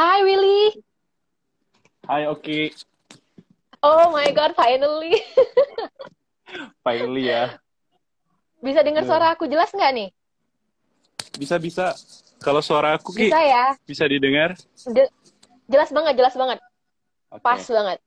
Hi Willy. Hai Oki. Oh my god, finally. finally ya. Bisa dengar suara aku jelas nggak nih? Bisa bisa. Kalau suara aku Ki, bisa ya. Bisa didengar? De jelas banget, jelas banget. Okay. Pas banget.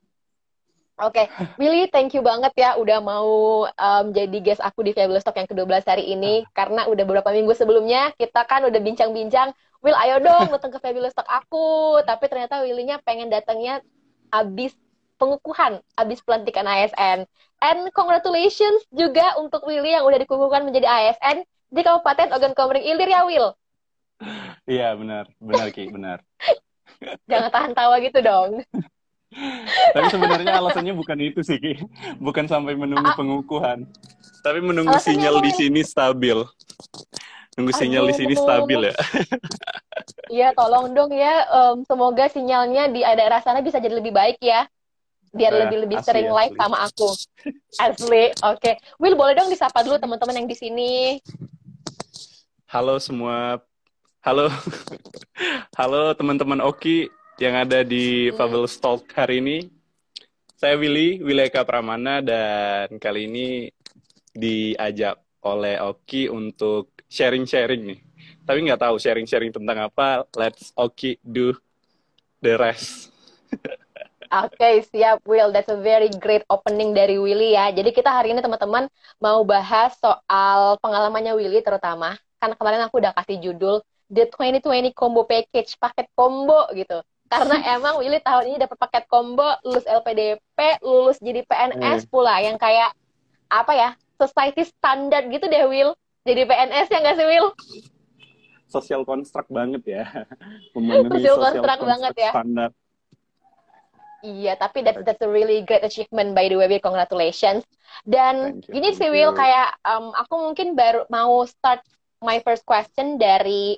Oke, okay. Willy, thank you banget ya udah mau um, jadi guest aku di Fabulous Talk yang ke-12 hari ini. Karena udah beberapa minggu sebelumnya kita kan udah bincang-bincang, Will ayo dong datang ke Fabulous Talk aku. Tapi ternyata Willy-nya pengen datangnya abis pengukuhan, abis pelantikan ASN. And congratulations juga untuk Willy yang udah dikukuhkan menjadi ASN di Kabupaten Ogan Komering Ilir ya, Will? Iya, benar. Benar, Ki. Benar. Jangan tahan tawa gitu dong. Tapi sebenarnya alasannya bukan itu sih, Ki. Bukan sampai menunggu ah. pengukuhan. Tapi menunggu alasannya sinyal di sini stabil. Nunggu Aduh, sinyal di sini stabil ya. Iya, tolong dong ya. Um, semoga sinyalnya di daerah sana bisa jadi lebih baik ya. Biar nah, lebih lebih asli, sering live sama aku. Asli. Oke. Okay. Will, boleh dong disapa dulu teman-teman yang di sini. Halo semua. Halo. Halo teman-teman Oki yang ada di hmm. Fabulous Talk hari ini. Saya Willy, Wileka Pramana, dan kali ini diajak oleh Oki untuk sharing-sharing nih. Tapi nggak tahu sharing-sharing tentang apa. Let's Oki do the rest. Oke, okay, siap Will. That's a very great opening dari Willy ya. Jadi kita hari ini teman-teman mau bahas soal pengalamannya Willy terutama. Karena kemarin aku udah kasih judul The 2020 Combo Package, paket combo gitu karena emang Willy tahun ini dapat paket combo lulus LPDP lulus jadi PNS hmm. pula yang kayak apa ya society standar gitu deh Will jadi PNS ya nggak sih Will sosial konstruk banget ya sosial konstruk banget ya standar. Iya, tapi that's that's a really great achievement by the way. Congratulations. Dan you, ini sih Will kayak um, aku mungkin baru mau start my first question dari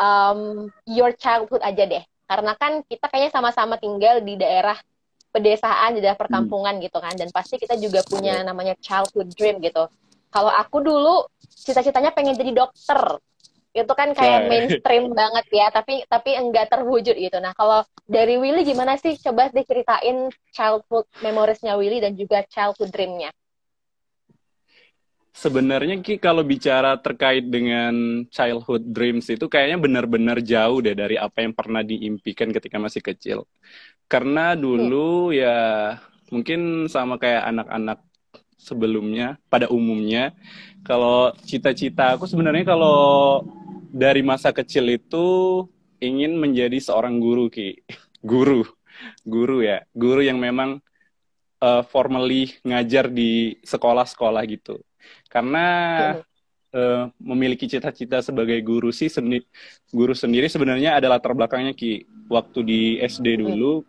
um, your childhood aja deh karena kan kita kayaknya sama-sama tinggal di daerah pedesaan di daerah perkampungan hmm. gitu kan. Dan pasti kita juga punya namanya childhood dream gitu. Kalau aku dulu cita-citanya pengen jadi dokter. Itu kan kayak mainstream banget ya tapi tapi enggak terwujud gitu. Nah kalau dari Willy gimana sih? Coba diceritain childhood memoriesnya Willy dan juga childhood dreamnya Sebenarnya Ki kalau bicara terkait dengan childhood dreams itu kayaknya benar-benar jauh deh dari apa yang pernah diimpikan ketika masih kecil. Karena dulu hmm. ya mungkin sama kayak anak-anak sebelumnya pada umumnya kalau cita-cita aku sebenarnya kalau dari masa kecil itu ingin menjadi seorang guru Ki. Guru. Guru ya. Guru yang memang uh, formally ngajar di sekolah-sekolah gitu karena uh, memiliki cita-cita sebagai guru sih seni, guru sendiri sebenarnya adalah latar belakangnya ki. Waktu di SD dulu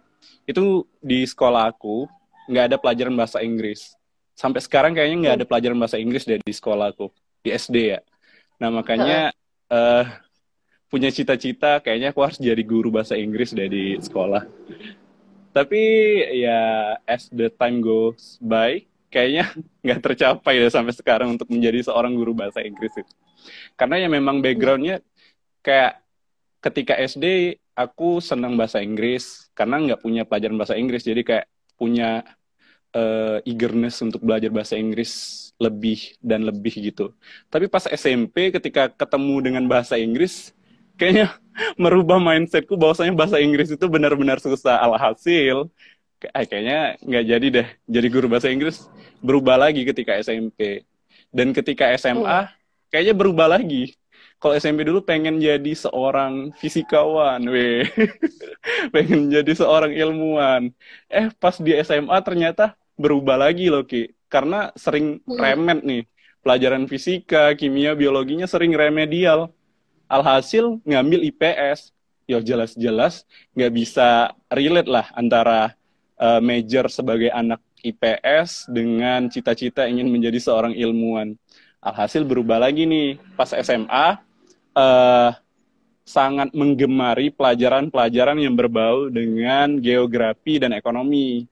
itu di sekolah aku nggak ada pelajaran bahasa Inggris. Sampai sekarang kayaknya nggak ada pelajaran bahasa Inggris deh di sekolah aku di SD ya. Nah makanya uh, punya cita-cita kayaknya aku harus jadi guru bahasa Inggris deh di sekolah. Tapi ya as the time goes by kayaknya nggak tercapai ya sampai sekarang untuk menjadi seorang guru bahasa Inggris itu. Karena ya memang backgroundnya kayak ketika SD aku senang bahasa Inggris karena nggak punya pelajaran bahasa Inggris jadi kayak punya uh, eagerness untuk belajar bahasa Inggris lebih dan lebih gitu. Tapi pas SMP ketika ketemu dengan bahasa Inggris kayaknya merubah mindsetku bahwasanya bahasa Inggris itu benar-benar susah alhasil kayaknya nggak jadi deh jadi guru bahasa Inggris berubah lagi ketika SMP dan ketika SMA hmm. kayaknya berubah lagi kalau SMP dulu pengen jadi seorang fisikawan, weh. pengen jadi seorang ilmuwan. Eh, pas di SMA ternyata berubah lagi loh, Ki. Karena sering hmm. remet nih. Pelajaran fisika, kimia, biologinya sering remedial. Alhasil ngambil IPS. Ya jelas-jelas nggak bisa relate lah antara uh, major sebagai anak IPS dengan cita-cita ingin menjadi seorang ilmuwan. Alhasil berubah lagi nih pas SMA uh, sangat menggemari pelajaran-pelajaran yang berbau dengan geografi dan ekonomi.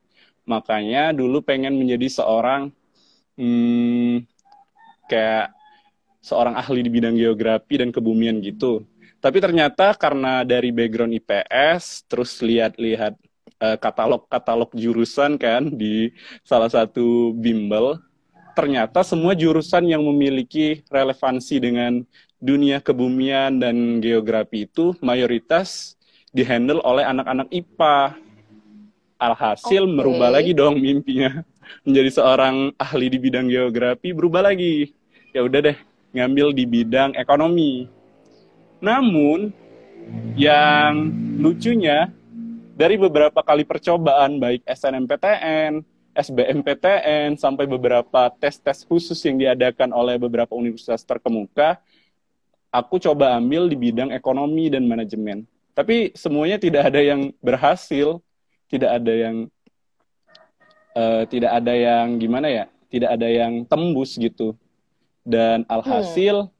Makanya dulu pengen menjadi seorang hmm, kayak seorang ahli di bidang geografi dan kebumian gitu. Tapi ternyata karena dari background IPS, terus lihat-lihat katalog-katalog jurusan kan di salah satu bimbel, ternyata semua jurusan yang memiliki relevansi dengan dunia kebumian dan geografi itu mayoritas dihandle oleh anak-anak IPA. Alhasil okay. merubah lagi dong mimpinya menjadi seorang ahli di bidang geografi berubah lagi. Ya udah deh, ngambil di bidang ekonomi. Namun yang lucunya dari beberapa kali percobaan baik SNMPTN, SBMPTN sampai beberapa tes-tes khusus yang diadakan oleh beberapa universitas terkemuka, aku coba ambil di bidang ekonomi dan manajemen. Tapi semuanya tidak ada yang berhasil, tidak ada yang uh, tidak ada yang gimana ya, tidak ada yang tembus gitu. Dan alhasil hmm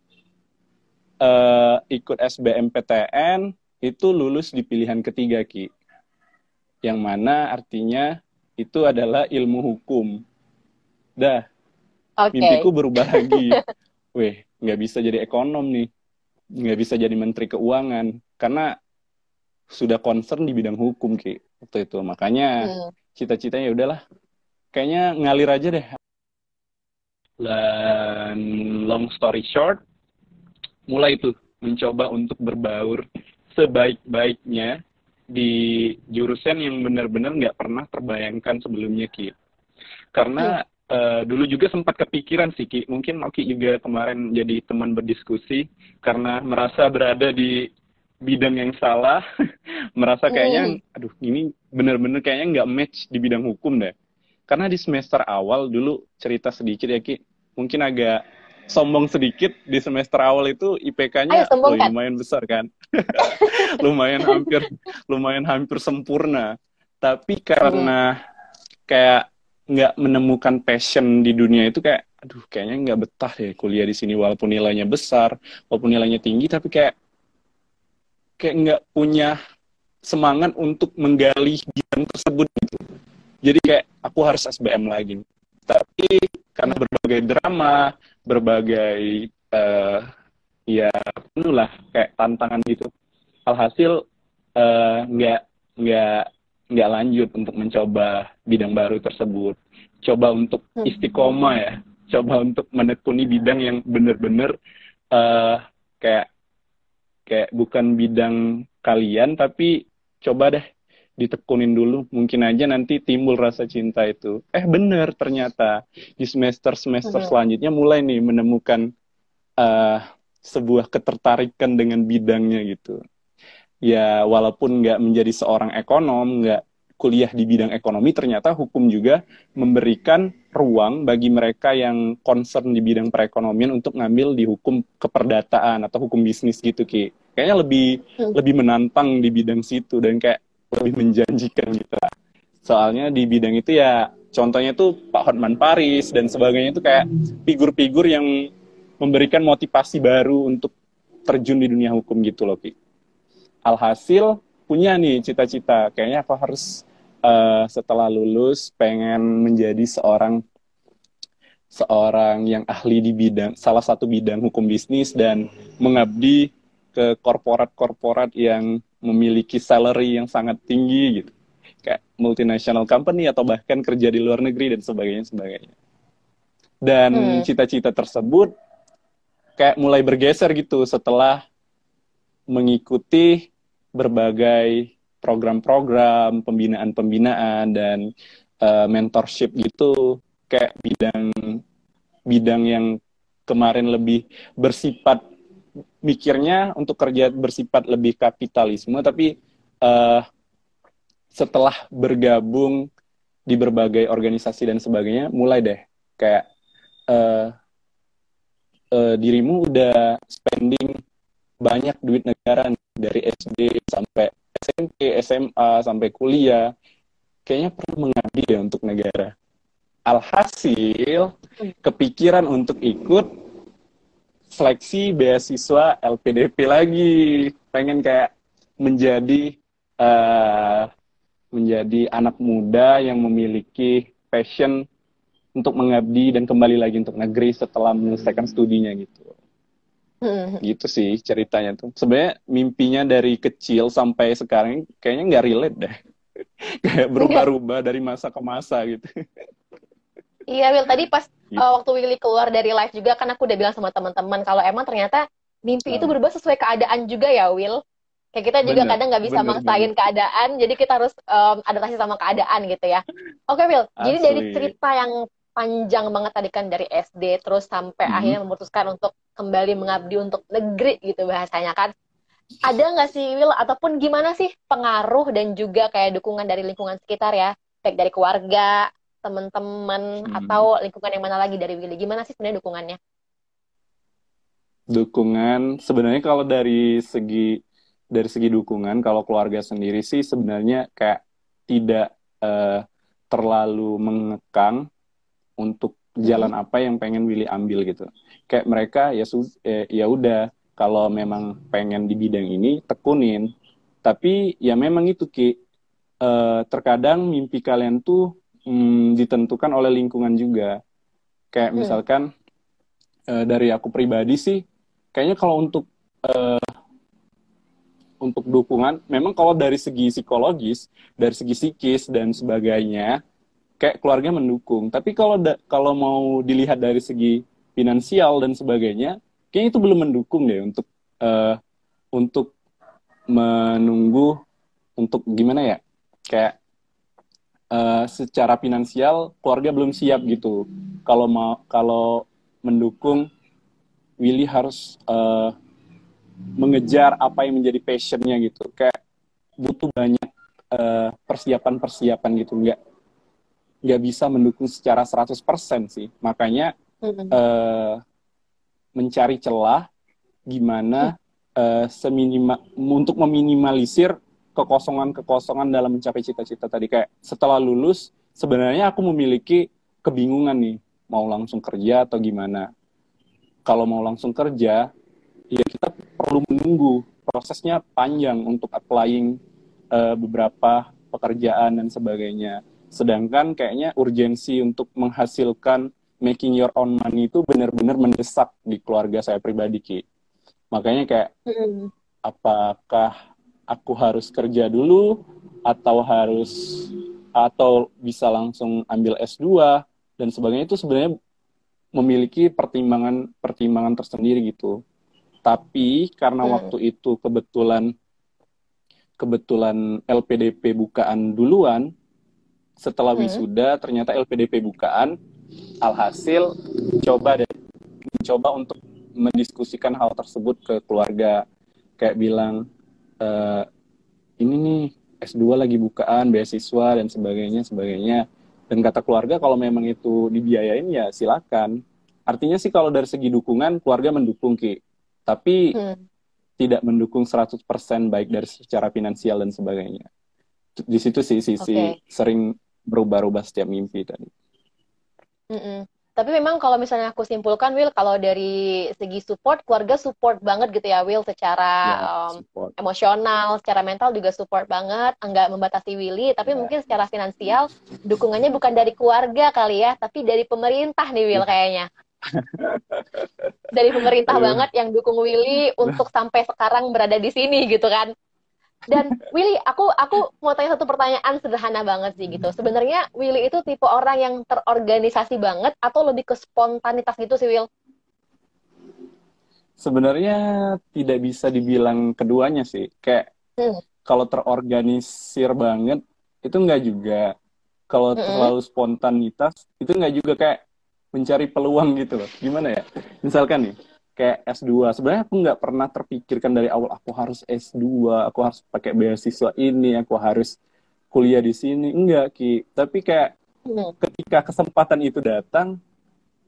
uh, ikut SBMPTN itu lulus di pilihan ketiga Ki. Yang mana artinya itu adalah ilmu hukum. Dah. Okay. Mimpiku berubah lagi. Weh, nggak bisa jadi ekonom nih. Nggak bisa jadi menteri keuangan. Karena sudah concern di bidang hukum, Ki. Waktu itu. Makanya hmm. cita-citanya ya udahlah. Kayaknya ngalir aja deh. Dan long story short, mulai tuh mencoba untuk berbaur sebaik-baiknya di jurusan yang benar-benar nggak pernah terbayangkan sebelumnya Ki. Karena hmm. uh, dulu juga sempat kepikiran sih Ki, mungkin Oki juga kemarin jadi teman berdiskusi karena merasa berada di bidang yang salah, merasa kayaknya, hmm. aduh ini benar-benar kayaknya nggak match di bidang hukum deh. Karena di semester awal dulu cerita sedikit ya Ki, mungkin agak sombong sedikit di semester awal itu IPK-nya oh, lumayan besar kan. lumayan hampir lumayan hampir sempurna. Tapi karena hmm. kayak nggak menemukan passion di dunia itu kayak aduh kayaknya nggak betah deh kuliah di sini walaupun nilainya besar, walaupun nilainya tinggi tapi kayak kayak nggak punya semangat untuk menggali bidang tersebut gitu. Jadi kayak aku harus SBM lagi. Tapi karena berbagai drama, berbagai uh, ya penuh lah kayak tantangan gitu. Alhasil eh, nggak uh, nggak nggak lanjut untuk mencoba bidang baru tersebut. Coba untuk hmm. istiqomah ya. Coba untuk menekuni bidang yang benar-benar uh, kayak kayak bukan bidang kalian tapi coba deh ditekunin dulu mungkin aja nanti timbul rasa cinta itu eh bener ternyata di semester semester hmm. selanjutnya mulai nih menemukan uh, sebuah ketertarikan dengan bidangnya gitu ya walaupun nggak menjadi seorang ekonom nggak kuliah di bidang ekonomi ternyata hukum juga memberikan ruang bagi mereka yang concern di bidang perekonomian untuk ngambil di hukum keperdataan atau hukum bisnis gitu ki kayaknya lebih hmm. lebih menantang di bidang situ dan kayak lebih menjanjikan gitu lah. Soalnya di bidang itu ya contohnya tuh Pak Hotman Paris dan sebagainya itu kayak figur-figur yang memberikan motivasi baru untuk terjun di dunia hukum gitu loh. Alhasil punya nih cita-cita, kayaknya aku harus uh, setelah lulus pengen menjadi seorang seorang yang ahli di bidang salah satu bidang hukum bisnis dan mengabdi ke korporat-korporat yang memiliki salary yang sangat tinggi gitu kayak multinational company atau bahkan kerja di luar negeri dan sebagainya sebagainya dan hmm. cita-cita hmm. tersebut kayak mulai bergeser gitu setelah mengikuti berbagai program-program pembinaan-pembinaan dan uh, mentorship gitu kayak bidang bidang yang kemarin lebih bersifat mikirnya untuk kerja bersifat lebih kapitalisme tapi uh, setelah bergabung di berbagai organisasi dan sebagainya mulai deh. Kayak uh, uh, dirimu udah spending banyak duit negara dari SD sampai SMP, SMA sampai kuliah. Kayaknya perlu mengabdi ya untuk negara. Alhasil hmm. kepikiran untuk ikut seleksi beasiswa LPDP lagi pengen kayak menjadi uh, menjadi anak muda yang memiliki passion untuk mengabdi dan kembali lagi untuk negeri setelah menyelesaikan studinya gitu. Hmm. Gitu sih ceritanya tuh. Sebenarnya mimpinya dari kecil sampai sekarang kayaknya nggak relate deh. Kayak berubah-ubah dari masa ke masa gitu. Iya, Will. Tadi pas gitu. uh, waktu Willy keluar dari live juga kan aku udah bilang sama teman-teman kalau emang ternyata mimpi itu berubah sesuai keadaan juga ya, Will. Kayak kita juga bener, kadang nggak bisa bener, maksain bener. keadaan, jadi kita harus um, adaptasi sama keadaan gitu ya. Oke, okay, Will. Jadi dari cerita yang panjang banget tadi kan dari SD terus sampai hmm. akhirnya memutuskan untuk kembali mengabdi untuk negeri gitu bahasanya kan. Ada nggak sih Will ataupun gimana sih pengaruh dan juga kayak dukungan dari lingkungan sekitar ya, baik dari keluarga, teman-teman hmm. atau lingkungan yang mana lagi dari Willy? Gimana sih sebenarnya dukungannya? Dukungan sebenarnya kalau dari segi dari segi dukungan kalau keluarga sendiri sih sebenarnya kayak tidak uh, terlalu mengekang untuk jalan hmm. apa yang pengen Willy ambil gitu. Kayak mereka ya eh, ya udah kalau memang pengen di bidang ini tekunin. Tapi ya memang itu Ki uh, terkadang mimpi kalian tuh hmm, ditentukan oleh lingkungan juga. Kayak hmm. misalkan uh, dari aku pribadi sih, kayaknya kalau untuk uh, untuk dukungan, memang kalau dari segi psikologis, dari segi psikis dan sebagainya, kayak keluarga mendukung. Tapi kalau da kalau mau dilihat dari segi finansial dan sebagainya, kayaknya itu belum mendukung deh untuk uh, untuk menunggu untuk gimana ya kayak uh, secara finansial keluarga belum siap gitu. Kalau mau kalau mendukung Willy harus uh, mengejar apa yang menjadi passionnya gitu. Kayak butuh banyak uh, persiapan-persiapan gitu. Nggak nggak bisa mendukung secara 100% sih. Makanya uh, mencari celah gimana uh, seminima untuk meminimalisir kekosongan-kekosongan dalam mencapai cita-cita tadi. Kayak setelah lulus sebenarnya aku memiliki kebingungan nih mau langsung kerja atau gimana. Kalau mau langsung kerja ya kita perlu menunggu prosesnya panjang untuk applying uh, beberapa pekerjaan dan sebagainya. Sedangkan kayaknya urgensi untuk menghasilkan making your own money itu benar-benar mendesak di keluarga saya pribadi ki. Makanya kayak mm. apakah aku harus kerja dulu atau harus atau bisa langsung ambil S2 dan sebagainya itu sebenarnya memiliki pertimbangan pertimbangan tersendiri gitu. Tapi karena hmm. waktu itu kebetulan kebetulan LPDP bukaan duluan setelah hmm. wisuda ternyata LPDP bukaan alhasil coba deh coba untuk mendiskusikan hal tersebut ke keluarga kayak bilang uh, ini nih S2 lagi bukaan beasiswa dan sebagainya sebagainya dan kata keluarga kalau memang itu dibiayain ya silakan artinya sih kalau dari segi dukungan keluarga mendukung ki tapi hmm. tidak mendukung 100% baik dari secara finansial dan sebagainya di situ sih sisi okay. sering berubah-ubah setiap mimpi tadi. Mm -mm. Tapi memang kalau misalnya aku simpulkan, Will, kalau dari segi support, keluarga support banget gitu ya, Will, secara ya, um, emosional, secara mental juga support banget, enggak membatasi Willy, tapi ya. mungkin secara finansial, dukungannya bukan dari keluarga kali ya, tapi dari pemerintah nih, Will, kayaknya. dari pemerintah banget yang dukung Willy untuk sampai sekarang berada di sini gitu kan. Dan Willy, aku aku mau tanya satu pertanyaan sederhana banget sih gitu. Sebenarnya Willy itu tipe orang yang terorganisasi banget atau lebih ke spontanitas gitu sih Will? Sebenarnya tidak bisa dibilang keduanya sih. Kayak hmm. kalau terorganisir banget itu enggak juga. Kalau hmm. terlalu spontanitas itu enggak juga kayak mencari peluang gitu loh. Gimana ya? Misalkan nih, kayak S2 sebenarnya aku nggak pernah terpikirkan dari awal aku harus S2 aku harus pakai beasiswa ini aku harus kuliah di sini. Enggak ki. Tapi kayak hmm. ketika kesempatan itu datang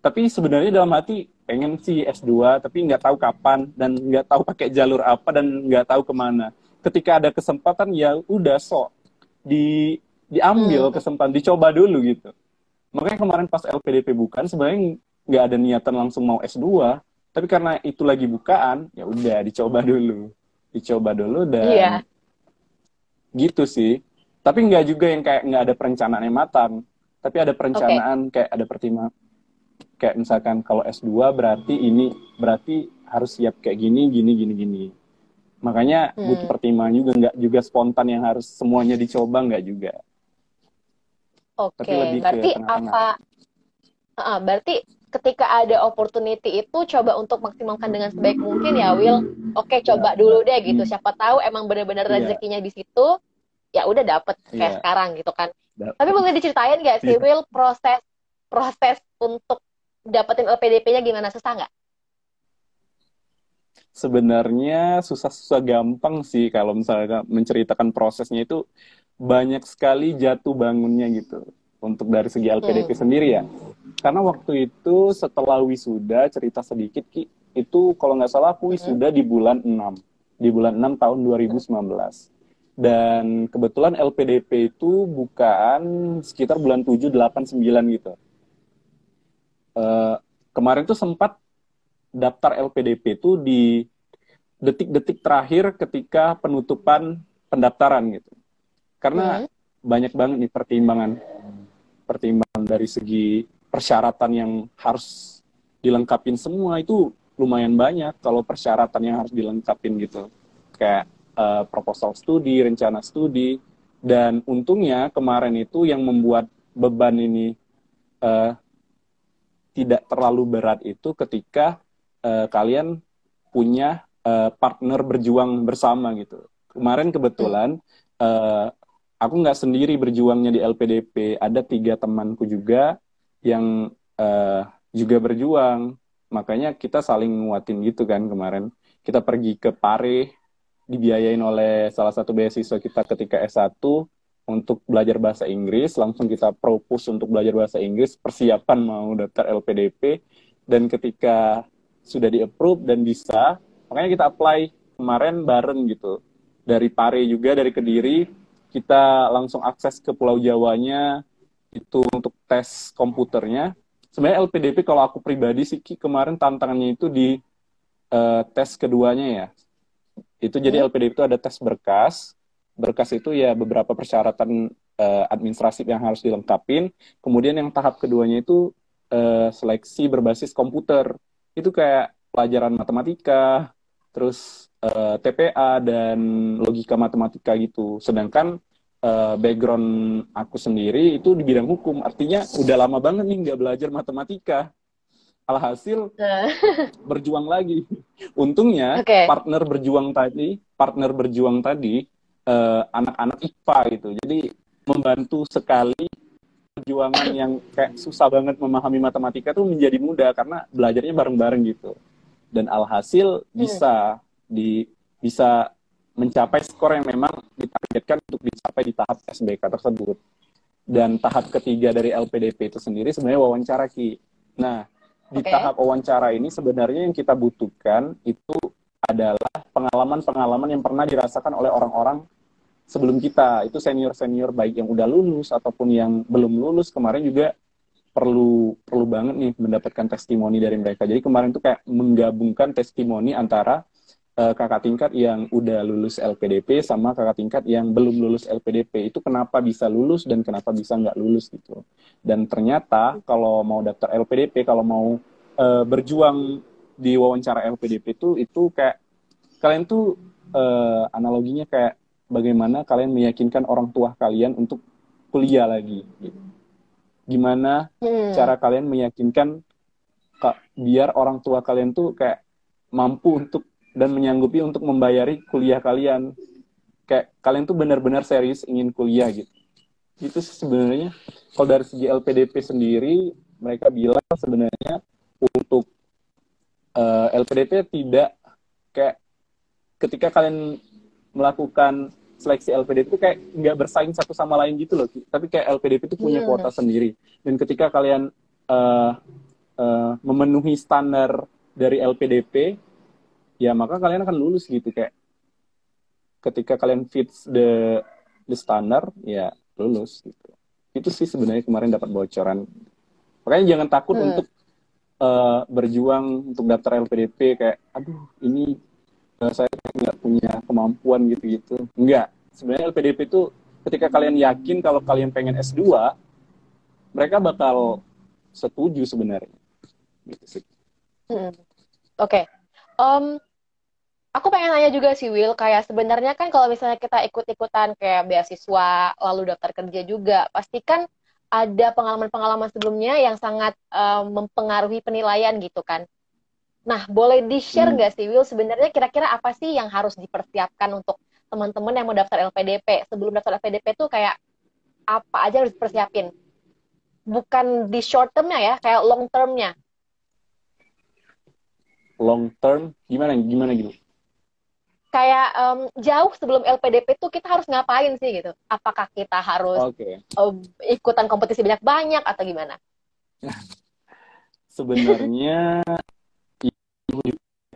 tapi sebenarnya dalam hati pengen sih S2 tapi nggak tahu kapan dan nggak tahu pakai jalur apa dan nggak tahu ke mana. Ketika ada kesempatan ya udah sok di diambil hmm. kesempatan dicoba dulu gitu. Makanya kemarin pas LPDP bukan sebenarnya nggak ada niatan langsung mau S2 tapi karena itu lagi bukaan ya udah dicoba dulu dicoba dulu dan iya. gitu sih tapi nggak juga yang kayak nggak ada perencanaan yang matang tapi ada perencanaan okay. kayak ada pertimbangan kayak misalkan kalau S2 berarti ini berarti harus siap kayak gini gini gini gini makanya hmm. butuh pertimbangan juga nggak juga spontan yang harus semuanya dicoba nggak juga oke okay. berarti apa uh, berarti ketika ada opportunity itu coba untuk maksimalkan dengan sebaik mungkin ya Will oke okay, coba yeah. dulu deh gitu siapa tahu emang benar-benar yeah. rezekinya di situ ya udah dapet kayak yeah. sekarang gitu kan dapet. tapi boleh diceritain gak sih yeah. Will proses proses untuk dapetin LPDP-nya gimana susah nggak sebenarnya susah-susah gampang sih kalau misalnya menceritakan prosesnya itu banyak sekali jatuh bangunnya gitu untuk dari segi LPDP hmm. sendiri ya. Karena waktu itu setelah wisuda cerita sedikit Ki, itu kalau nggak salah aku wisuda di bulan 6. Di bulan 6 tahun 2019. Dan kebetulan LPDP itu bukan sekitar bulan 7, 8, 9 gitu. Uh, kemarin tuh sempat daftar LPDP itu di detik-detik terakhir ketika penutupan pendaftaran gitu. Karena hmm. banyak banget nih pertimbangan pertimbangan dari segi persyaratan yang harus dilengkapin semua itu lumayan banyak kalau persyaratan yang harus dilengkapin gitu. Kayak uh, proposal studi, rencana studi dan untungnya kemarin itu yang membuat beban ini uh, tidak terlalu berat itu ketika uh, kalian punya uh, partner berjuang bersama gitu. Kemarin kebetulan uh, aku nggak sendiri berjuangnya di LPDP, ada tiga temanku juga yang uh, juga berjuang. Makanya kita saling nguatin gitu kan kemarin. Kita pergi ke Pare, dibiayain oleh salah satu beasiswa kita ketika S1 untuk belajar bahasa Inggris, langsung kita propose untuk belajar bahasa Inggris, persiapan mau daftar LPDP, dan ketika sudah di-approve dan bisa, makanya kita apply kemarin bareng gitu dari Pare juga dari Kediri kita langsung akses ke Pulau Jawanya itu untuk tes komputernya. Sebenarnya LPDP kalau aku pribadi sih kemarin tantangannya itu di uh, tes keduanya ya. Itu jadi hmm. LPDP itu ada tes berkas. Berkas itu ya beberapa persyaratan uh, administratif yang harus dilengkapin. Kemudian yang tahap keduanya itu uh, seleksi berbasis komputer. Itu kayak pelajaran matematika terus uh, TPA dan logika matematika gitu. Sedangkan uh, background aku sendiri itu di bidang hukum, artinya udah lama banget nih nggak belajar matematika. Alhasil berjuang lagi. Untungnya okay. partner berjuang tadi, partner berjuang tadi uh, anak-anak IPA gitu. Jadi membantu sekali perjuangan yang kayak susah banget memahami matematika tuh menjadi mudah karena belajarnya bareng-bareng gitu dan alhasil hmm. bisa di bisa mencapai skor yang memang ditargetkan untuk dicapai di tahap SBK tersebut. Dan tahap ketiga dari LPDP itu sendiri sebenarnya wawancara Ki. Nah, di okay. tahap wawancara ini sebenarnya yang kita butuhkan itu adalah pengalaman-pengalaman yang pernah dirasakan oleh orang-orang sebelum kita. Itu senior-senior baik yang udah lulus ataupun yang belum lulus kemarin juga perlu perlu banget nih mendapatkan testimoni dari mereka. Jadi kemarin tuh kayak menggabungkan testimoni antara uh, kakak tingkat yang udah lulus LPDP sama kakak tingkat yang belum lulus LPDP. Itu kenapa bisa lulus dan kenapa bisa nggak lulus gitu. Dan ternyata kalau mau daftar LPDP, kalau mau uh, berjuang di wawancara LPDP itu itu kayak kalian tuh uh, analoginya kayak bagaimana kalian meyakinkan orang tua kalian untuk kuliah lagi gitu gimana hmm. cara kalian meyakinkan biar orang tua kalian tuh kayak mampu untuk dan menyanggupi untuk membayari kuliah kalian. Kayak kalian tuh benar-benar serius ingin kuliah gitu. Itu sebenarnya kalau dari segi LPDP sendiri mereka bilang sebenarnya untuk uh, eh, LPDP tidak kayak ketika kalian melakukan seleksi LPDP itu kayak nggak bersaing satu sama lain gitu loh tapi kayak LPDP itu punya yeah. kuota sendiri. Dan ketika kalian uh, uh, memenuhi standar dari LPDP ya maka kalian akan lulus gitu kayak ketika kalian fits the the standar ya lulus gitu itu sih sebenarnya kemarin dapat bocoran makanya jangan takut hmm. untuk uh, berjuang untuk daftar LPDP kayak aduh ini saya nggak punya kemampuan gitu-gitu. Enggak sebenarnya LPDP itu ketika kalian yakin kalau kalian pengen S2, mereka bakal setuju sebenarnya. Gitu sih. Hmm. Oke. Okay. Um, aku pengen nanya juga sih Will, kayak sebenarnya kan kalau misalnya kita ikut-ikutan kayak beasiswa, lalu daftar kerja juga, pasti kan ada pengalaman-pengalaman sebelumnya yang sangat um, mempengaruhi penilaian gitu kan. Nah, boleh di-share hmm. nggak hmm. sih Will, sebenarnya kira-kira apa sih yang harus dipersiapkan untuk teman-teman yang mau daftar LPDP? Sebelum daftar LPDP tuh kayak apa aja harus dipersiapin? Bukan di short termnya ya, kayak long termnya. Long term gimana gimana gitu? Kayak um, jauh sebelum LPDP tuh kita harus ngapain sih gitu? Apakah kita harus okay. um, ikutan kompetisi banyak-banyak atau gimana? Sebenarnya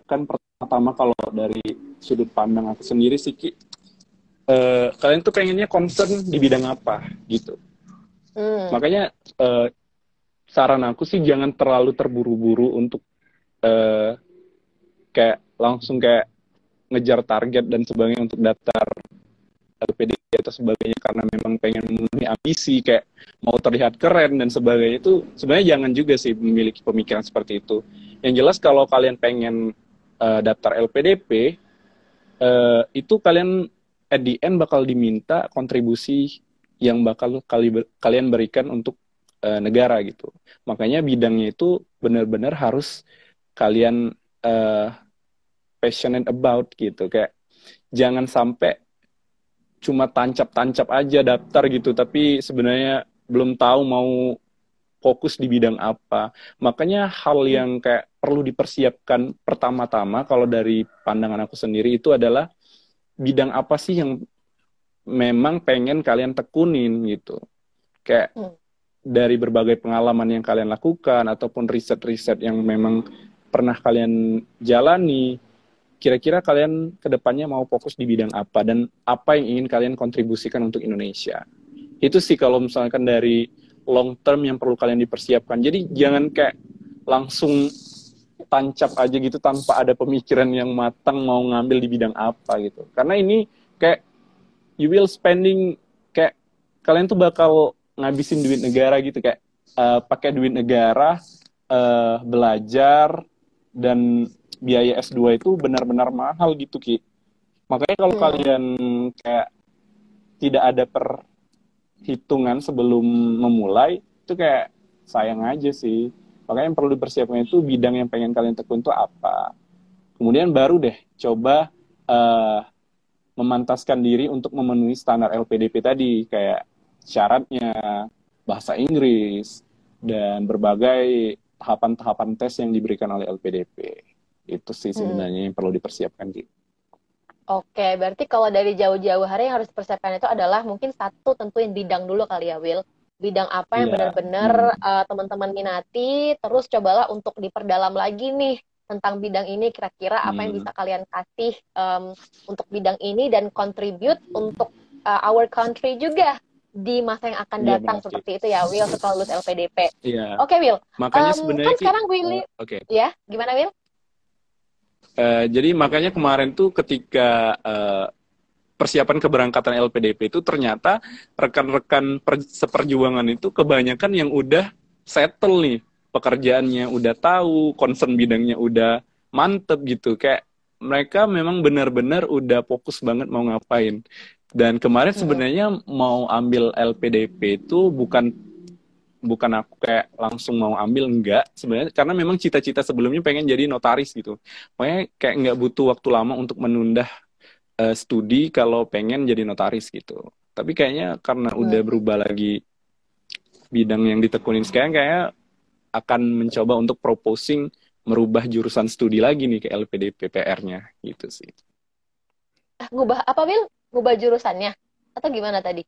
kan pertama kalau dari sudut pandang aku sendiri sih Ki, uh, kalian tuh pengennya concern di bidang apa gitu. Hmm. Makanya uh, saran aku sih jangan terlalu terburu-buru untuk uh, kayak langsung kayak ngejar target dan sebagainya untuk daftar LPD atau sebagainya karena memang pengen memenuhi ambisi kayak mau terlihat keren dan sebagainya itu sebenarnya jangan juga sih memiliki pemikiran seperti itu. Yang jelas kalau kalian pengen uh, daftar LPDP uh, itu kalian at the end bakal diminta kontribusi yang bakal kali, kalian berikan untuk uh, negara gitu. Makanya bidangnya itu benar-benar harus kalian uh, passionate about gitu. Kayak jangan sampai cuma tancap-tancap aja daftar gitu, tapi sebenarnya belum tahu mau fokus di bidang apa. Makanya hal yang kayak perlu dipersiapkan pertama-tama kalau dari pandangan aku sendiri itu adalah bidang apa sih yang memang pengen kalian tekunin gitu. Kayak hmm. dari berbagai pengalaman yang kalian lakukan ataupun riset-riset yang memang pernah kalian jalani, kira-kira kalian ke depannya mau fokus di bidang apa dan apa yang ingin kalian kontribusikan untuk Indonesia. Itu sih kalau misalkan dari long term yang perlu kalian dipersiapkan. Jadi jangan kayak langsung tancap aja gitu tanpa ada pemikiran yang matang mau ngambil di bidang apa gitu. Karena ini kayak you will spending kayak kalian tuh bakal ngabisin duit negara gitu kayak uh, pakai duit negara uh, belajar dan biaya S2 itu benar-benar mahal gitu Ki. Makanya kalau hmm. kalian kayak tidak ada perhitungan sebelum memulai itu kayak sayang aja sih Makanya yang perlu dipersiapkan itu bidang yang pengen kalian tekun itu apa. Kemudian baru deh coba uh, memantaskan diri untuk memenuhi standar LPDP tadi kayak syaratnya bahasa Inggris dan berbagai tahapan-tahapan tes yang diberikan oleh LPDP. Itu sih hmm. sebenarnya hmm. yang perlu dipersiapkan gitu. Oke, berarti kalau dari jauh-jauh hari yang harus dipersiapkan itu adalah mungkin satu tentuin bidang dulu kali ya, Will bidang apa yang yeah. benar-benar hmm. uh, teman-teman minati terus cobalah untuk diperdalam lagi nih tentang bidang ini kira-kira apa yang hmm. bisa kalian kasih um, untuk bidang ini dan contribute untuk uh, our country juga di masa yang akan iya, datang yeah, seperti itu ya Will setelah lulus LPDP. Yeah. Oke okay, Will. Makanya um, sebenarnya kan sekarang Willy, uh, okay. ya gimana Will? Uh, jadi makanya kemarin tuh ketika uh, persiapan keberangkatan LPDP itu ternyata rekan-rekan seperjuangan itu kebanyakan yang udah settle nih pekerjaannya, udah tahu concern bidangnya udah mantep gitu. Kayak mereka memang benar-benar udah fokus banget mau ngapain. Dan kemarin iya. sebenarnya mau ambil LPDP itu bukan bukan aku kayak langsung mau ambil enggak sebenarnya karena memang cita-cita sebelumnya pengen jadi notaris gitu makanya kayak nggak butuh waktu lama untuk menunda uh, studi kalau pengen jadi notaris gitu. Tapi kayaknya karena hmm. udah berubah lagi bidang yang ditekunin sekarang kayak akan mencoba untuk proposing merubah jurusan studi lagi nih ke LPDP PR-nya gitu sih. Ah, ngubah apa Wil? Ngubah jurusannya atau gimana tadi?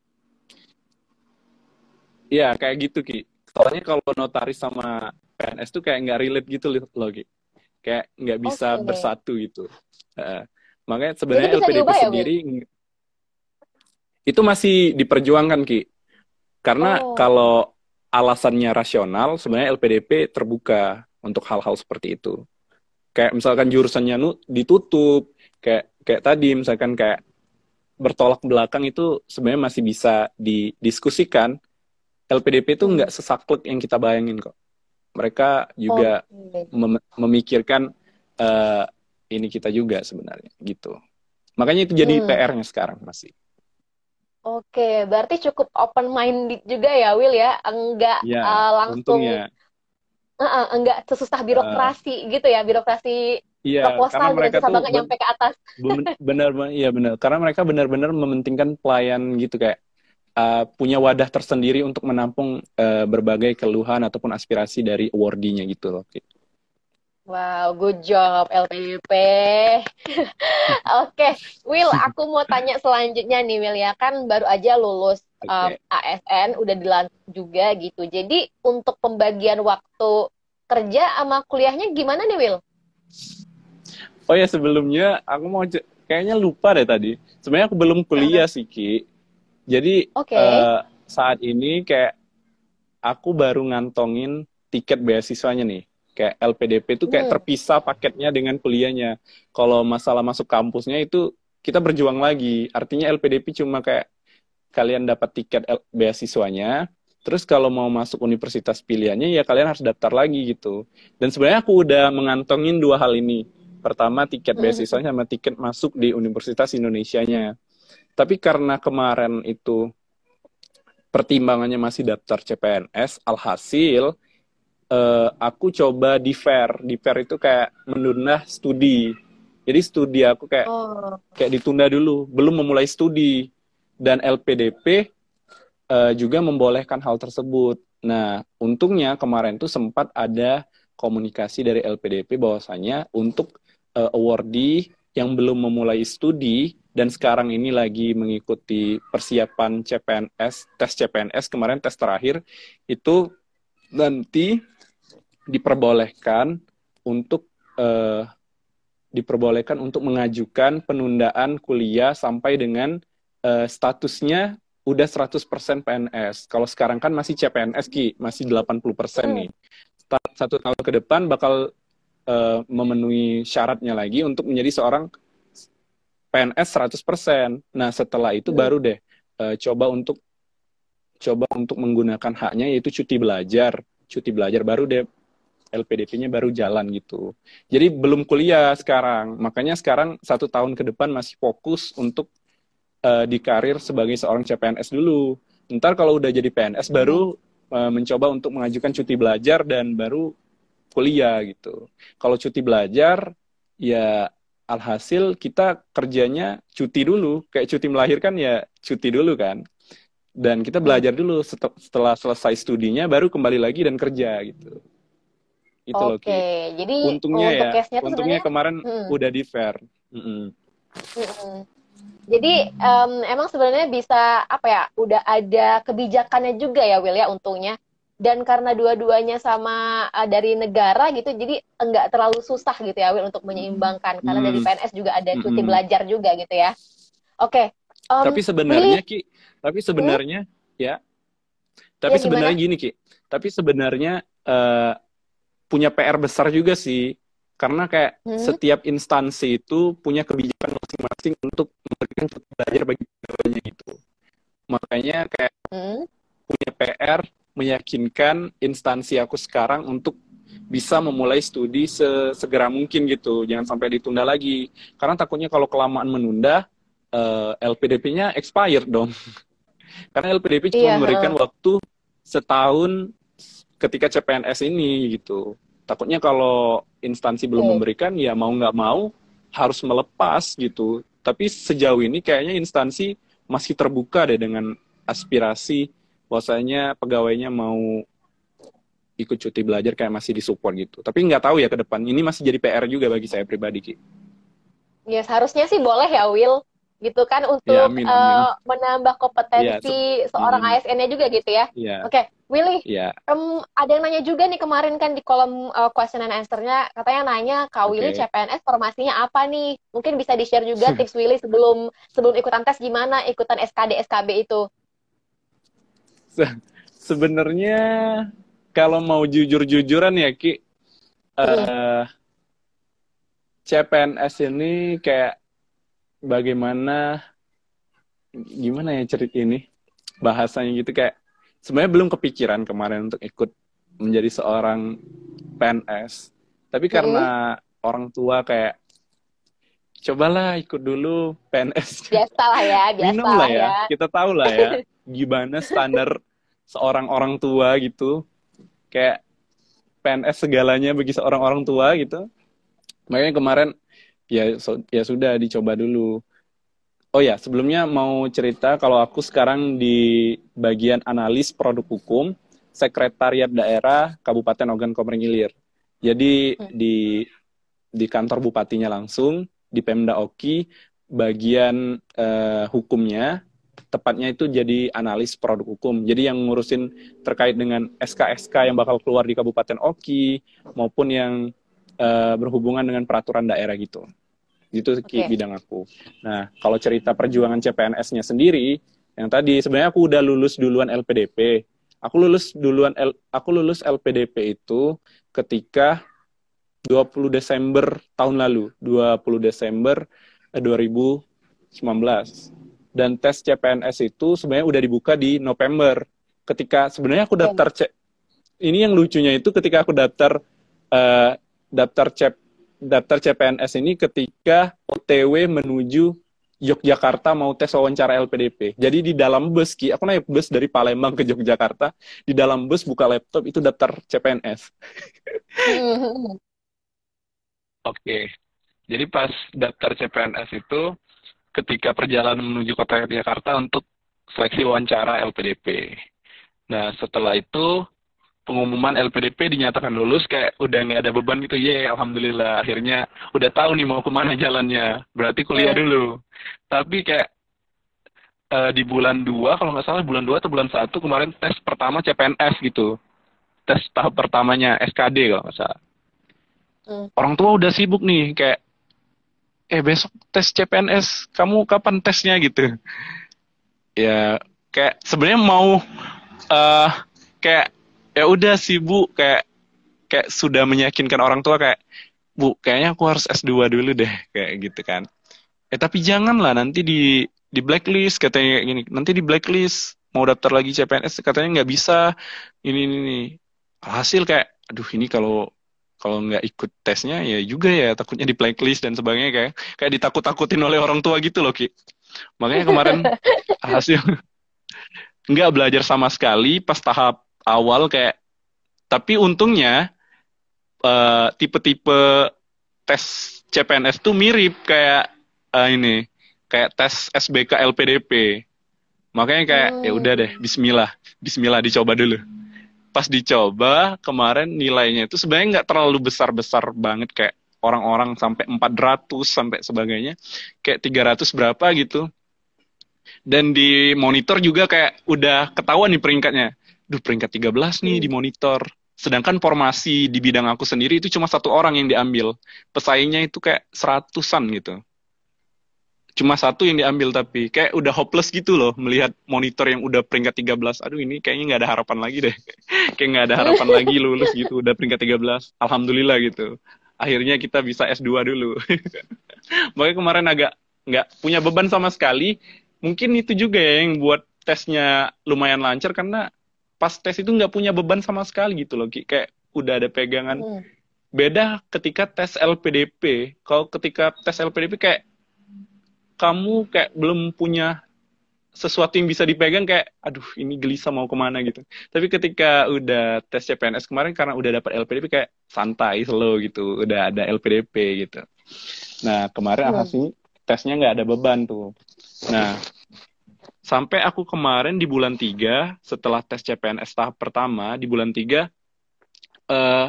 Iya kayak gitu Ki. Soalnya kalau notaris sama PNS tuh kayak nggak relate gitu loh Ki. Kayak nggak bisa okay. bersatu gitu. Uh, Makanya sebenarnya LPDP ya, sendiri ya, itu masih diperjuangkan Ki. Karena oh. kalau alasannya rasional, sebenarnya LPDP terbuka untuk hal-hal seperti itu. Kayak misalkan jurusannya nu ditutup, kayak kayak tadi misalkan kayak bertolak belakang itu sebenarnya masih bisa didiskusikan. LPDP itu nggak hmm. sesaklek yang kita bayangin kok. Mereka juga oh, mem memikirkan uh, ini kita juga sebenarnya gitu. Makanya itu jadi hmm. PR-nya sekarang masih. Oke, berarti cukup open minded juga ya Will ya, enggak ya, uh, langsung uh, enggak sesusah birokrasi uh, gitu ya, birokrasi Iya, proposal karena mereka tuh banget nyampe ke atas. Benar, iya benar. Karena mereka benar-benar mementingkan pelayan gitu kayak uh, punya wadah tersendiri untuk menampung uh, berbagai keluhan ataupun aspirasi dari awardinya gitu loh. Wow, good job LPP. Oke, okay. Will, aku mau tanya selanjutnya nih Will ya kan baru aja lulus okay. um, ASN, udah dilantik juga gitu. Jadi untuk pembagian waktu kerja sama kuliahnya gimana nih Will? Oh ya sebelumnya aku mau kayaknya lupa deh tadi. Sebenarnya aku belum kuliah sih Ki. Jadi okay. uh, eh, saat ini kayak aku baru ngantongin tiket beasiswanya nih kayak LPDP itu kayak hmm. terpisah paketnya dengan kuliahnya. Kalau masalah masuk kampusnya itu kita berjuang lagi. Artinya LPDP cuma kayak kalian dapat tiket beasiswanya, terus kalau mau masuk universitas pilihannya ya kalian harus daftar lagi gitu. Dan sebenarnya aku udah mengantongin dua hal ini. Pertama tiket hmm. beasiswanya sama tiket masuk di Universitas Indonesia-nya. Tapi karena kemarin itu pertimbangannya masih daftar CPNS, alhasil uh, aku coba di fair di fair itu kayak menunda studi jadi studi aku kayak oh. kayak ditunda dulu belum memulai studi dan LPDP uh, eh, juga membolehkan hal tersebut. Nah untungnya kemarin tuh sempat ada komunikasi dari LPDP bahwasanya untuk uh, awardee yang belum memulai studi dan sekarang ini lagi mengikuti persiapan CPNS, tes CPNS kemarin tes terakhir itu nanti diperbolehkan untuk uh, diperbolehkan untuk mengajukan penundaan kuliah sampai dengan uh, statusnya udah 100% PNS. Kalau sekarang kan masih CPNS Ki, masih 80% hmm. nih. Satu tahun ke depan bakal uh, memenuhi syaratnya lagi untuk menjadi seorang PNS 100%. Nah, setelah itu hmm. baru deh uh, coba untuk coba untuk menggunakan haknya yaitu cuti belajar. Cuti belajar baru deh LPDP-nya baru jalan gitu. Jadi belum kuliah sekarang, makanya sekarang satu tahun ke depan masih fokus untuk uh, di karir sebagai seorang CPNS dulu. Ntar kalau udah jadi PNS baru uh, mencoba untuk mengajukan cuti belajar dan baru kuliah gitu. Kalau cuti belajar ya alhasil kita kerjanya cuti dulu, kayak cuti melahirkan ya cuti dulu kan. Dan kita belajar dulu setelah selesai studinya baru kembali lagi dan kerja gitu. Itu Oke, loh, Oke, jadi untungnya ya, untungnya kemarin hmm. udah di fair. Mm -mm. Jadi um, emang sebenarnya bisa apa ya? Udah ada kebijakannya juga ya, Will ya, untungnya. Dan karena dua-duanya sama uh, dari negara gitu, jadi enggak terlalu susah gitu ya, Will, untuk menyeimbangkan. Karena mm. dari PNS juga ada cuti mm -hmm. belajar juga gitu ya. Oke. Okay. Um, tapi sebenarnya Ki, tapi sebenarnya hmm? ya, tapi ya, sebenarnya gini Ki, tapi sebenarnya uh, punya PR besar juga sih karena kayak hmm? setiap instansi itu punya kebijakan masing-masing untuk memberikan belajar bagi pegawainya itu makanya kayak hmm? punya PR meyakinkan instansi aku sekarang untuk bisa memulai studi sesegera mungkin gitu jangan sampai ditunda lagi karena takutnya kalau kelamaan menunda uh, eh, LPDP-nya expired dong karena LPDP cuma iya, memberikan waktu setahun ketika CPNS ini gitu. Takutnya kalau instansi belum okay. memberikan ya mau nggak mau harus melepas gitu. Tapi sejauh ini kayaknya instansi masih terbuka deh dengan aspirasi bahwasanya pegawainya mau ikut cuti belajar kayak masih disupport gitu. Tapi nggak tahu ya ke depan. Ini masih jadi PR juga bagi saya pribadi, Ki. Ya, seharusnya sih boleh ya, Will gitu kan untuk ya, amin, amin. Uh, menambah kompetensi ya, seorang hmm. ASN-nya juga gitu ya. ya. Oke, okay. Willy, ya. um, ada yang nanya juga nih kemarin kan di kolom uh, question and answer-nya katanya nanya Kak okay. Willy CPNS formasinya apa nih? Mungkin bisa di-share juga tips Willy sebelum sebelum ikutan tes gimana ikutan SKD SKB itu? Se Sebenarnya kalau mau jujur-jujuran ya Ki, uh, hmm. CPNS ini kayak bagaimana gimana ya cerita ini bahasanya gitu kayak sebenarnya belum kepikiran kemarin untuk ikut menjadi seorang PNS tapi karena mm. orang tua kayak cobalah ikut dulu PNS. Biasa lah ya, biasa Minum lah ya. ya. Kita tahu lah ya gimana standar seorang orang tua gitu. Kayak PNS segalanya bagi seorang orang tua gitu. Makanya kemarin ya so, ya sudah dicoba dulu. Oh ya, sebelumnya mau cerita kalau aku sekarang di bagian analis produk hukum, Sekretariat Daerah Kabupaten Ogan Komering Ilir. Jadi hmm. di di kantor bupatinya langsung di Pemda Oki bagian uh, hukumnya tepatnya itu jadi analis produk hukum. Jadi yang ngurusin terkait dengan SK-SK yang bakal keluar di Kabupaten Oki maupun yang uh, berhubungan dengan peraturan daerah gitu. Itu okay. bidang aku. Nah, kalau cerita perjuangan CPNS-nya sendiri, yang tadi sebenarnya aku udah lulus duluan LPDP. Aku lulus duluan L, aku lulus LPDP itu ketika 20 Desember tahun lalu, 20 Desember 2019. Eh, Dan tes CPNS itu sebenarnya udah dibuka di November. Ketika sebenarnya aku daftar C ini yang lucunya itu ketika aku daftar uh, daftar C daftar CPNS ini ketika OTW menuju Yogyakarta mau tes wawancara LPDP. Jadi di dalam bus, Ki, aku naik bus dari Palembang ke Yogyakarta, di dalam bus buka laptop itu daftar CPNS. Oke. Jadi pas daftar CPNS itu ketika perjalanan menuju kota Jakarta untuk seleksi wawancara LPDP. Nah, setelah itu pengumuman LPDP dinyatakan lulus kayak udah nggak ada beban gitu yeah, alhamdulillah akhirnya udah tahu nih mau ke mana jalannya berarti kuliah yeah. dulu tapi kayak uh, di bulan 2 kalau nggak salah bulan 2 atau bulan 1 kemarin tes pertama CPNS gitu tes tahap pertamanya SKD kalau nggak salah Hmm. Orang tua udah sibuk nih kayak eh besok tes CPNS, kamu kapan tesnya gitu. Ya kayak sebenarnya mau uh, kayak ya udah sibuk kayak kayak sudah meyakinkan orang tua kayak Bu, kayaknya aku harus S2 dulu deh kayak gitu kan. Eh tapi jangan lah nanti di di blacklist katanya gini, nanti di blacklist mau daftar lagi CPNS katanya nggak bisa ini ini, ini. Hasil kayak aduh ini kalau kalau nggak ikut tesnya ya juga ya takutnya di blacklist dan sebagainya kayak kayak ditakut-takutin oleh orang tua gitu loh Ki. Makanya kemarin hasil nggak belajar sama sekali pas tahap awal kayak tapi untungnya uh, tipe-tipe tes CPNS tuh mirip kayak uh, ini kayak tes SBK LPDP. Makanya kayak hmm. ya udah deh Bismillah, Bismillah dicoba dulu pas dicoba kemarin nilainya itu sebenarnya nggak terlalu besar-besar banget kayak orang-orang sampai 400 sampai sebagainya kayak 300 berapa gitu dan di monitor juga kayak udah ketahuan nih peringkatnya duh peringkat 13 nih di monitor. Sedangkan formasi di bidang aku sendiri itu cuma satu orang yang diambil. Pesaingnya itu kayak seratusan gitu. Cuma satu yang diambil tapi kayak udah hopeless gitu loh melihat monitor yang udah peringkat 13 aduh ini kayaknya nggak ada harapan lagi deh. Kayak nggak ada harapan lagi lulus gitu udah peringkat 13 alhamdulillah gitu. Akhirnya kita bisa S2 dulu. Makanya kemarin agak nggak punya beban sama sekali. Mungkin itu juga ya yang buat tesnya lumayan lancar karena pas tes itu nggak punya beban sama sekali gitu loh kayak udah ada pegangan. Hmm. beda ketika tes LPDP kalau ketika tes LPDP kayak kamu kayak belum punya sesuatu yang bisa dipegang kayak aduh ini gelisah mau ke mana gitu. Tapi ketika udah tes CPNS kemarin karena udah dapat LPDP kayak santai slow gitu. Udah ada LPDP gitu. Nah kemarin hmm. hasil tesnya nggak ada beban tuh. Nah sampai aku kemarin di bulan 3 setelah tes CPNS tahap pertama di bulan 3 uh, eh,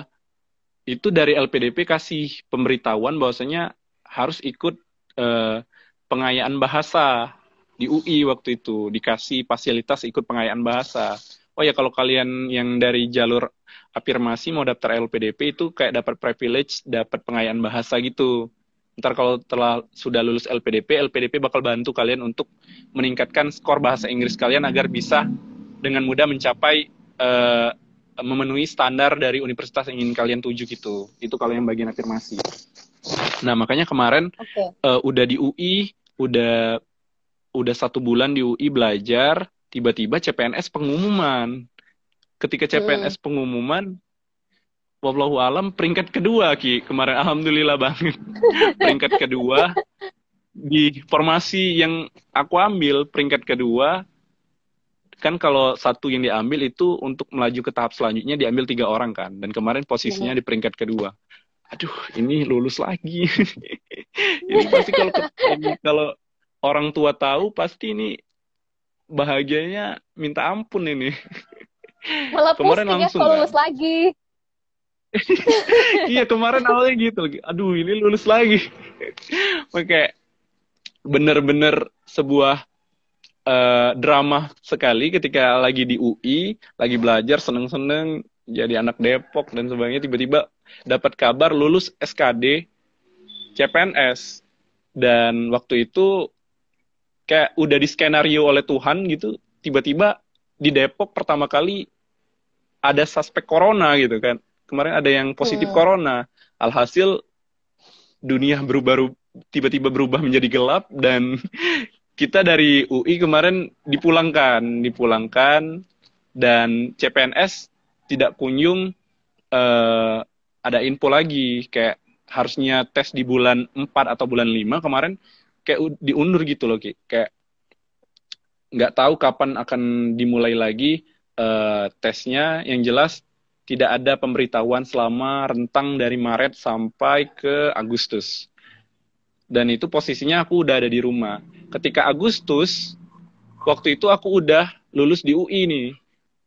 itu dari LPDP kasih pemberitahuan bahwasanya harus ikut uh, pengayaan bahasa di UI waktu itu dikasih fasilitas ikut pengayaan bahasa. Oh ya kalau kalian yang dari jalur afirmasi mau daftar LPDP itu kayak dapat privilege, dapat pengayaan bahasa gitu. Ntar kalau telah sudah lulus LPDP, LPDP bakal bantu kalian untuk meningkatkan skor bahasa Inggris kalian agar bisa dengan mudah mencapai uh, memenuhi standar dari universitas yang ingin kalian tuju gitu. Itu kalau yang bagian afirmasi. Nah makanya kemarin okay. uh, eh, udah di UI udah udah satu bulan di UI belajar, tiba-tiba CPNS pengumuman. Ketika CPNS hmm. pengumuman, wallahu alam peringkat kedua Ki. Kemarin alhamdulillah banget. peringkat kedua di formasi yang aku ambil peringkat kedua kan kalau satu yang diambil itu untuk melaju ke tahap selanjutnya diambil tiga orang kan. Dan kemarin posisinya di peringkat kedua. Aduh ini lulus lagi. Ini pasti kalau kalau orang tua tahu pasti ini bahagianya minta ampun ini. Malah kemarin ya langsung kalau lulus kan? lagi iya kemarin awalnya gitu aduh ini lulus lagi. Oke. Bener-bener sebuah uh, drama sekali ketika lagi di UI, lagi belajar seneng-seneng jadi anak Depok dan sebagainya tiba-tiba dapat kabar lulus SKD CPNS dan waktu itu kayak udah di skenario oleh Tuhan gitu tiba-tiba di Depok pertama kali ada suspek corona gitu kan kemarin ada yang positif hmm. corona. Alhasil dunia berubah tiba-tiba berubah menjadi gelap dan kita dari UI kemarin dipulangkan, dipulangkan dan CPNS tidak kunjung uh, ada info lagi. Kayak harusnya tes di bulan 4 atau bulan 5 kemarin kayak diundur gitu loh kayak nggak tahu kapan akan dimulai lagi uh, tesnya. Yang jelas tidak ada pemberitahuan selama rentang dari Maret sampai ke Agustus dan itu posisinya aku udah ada di rumah. Ketika Agustus, waktu itu aku udah lulus di UI nih.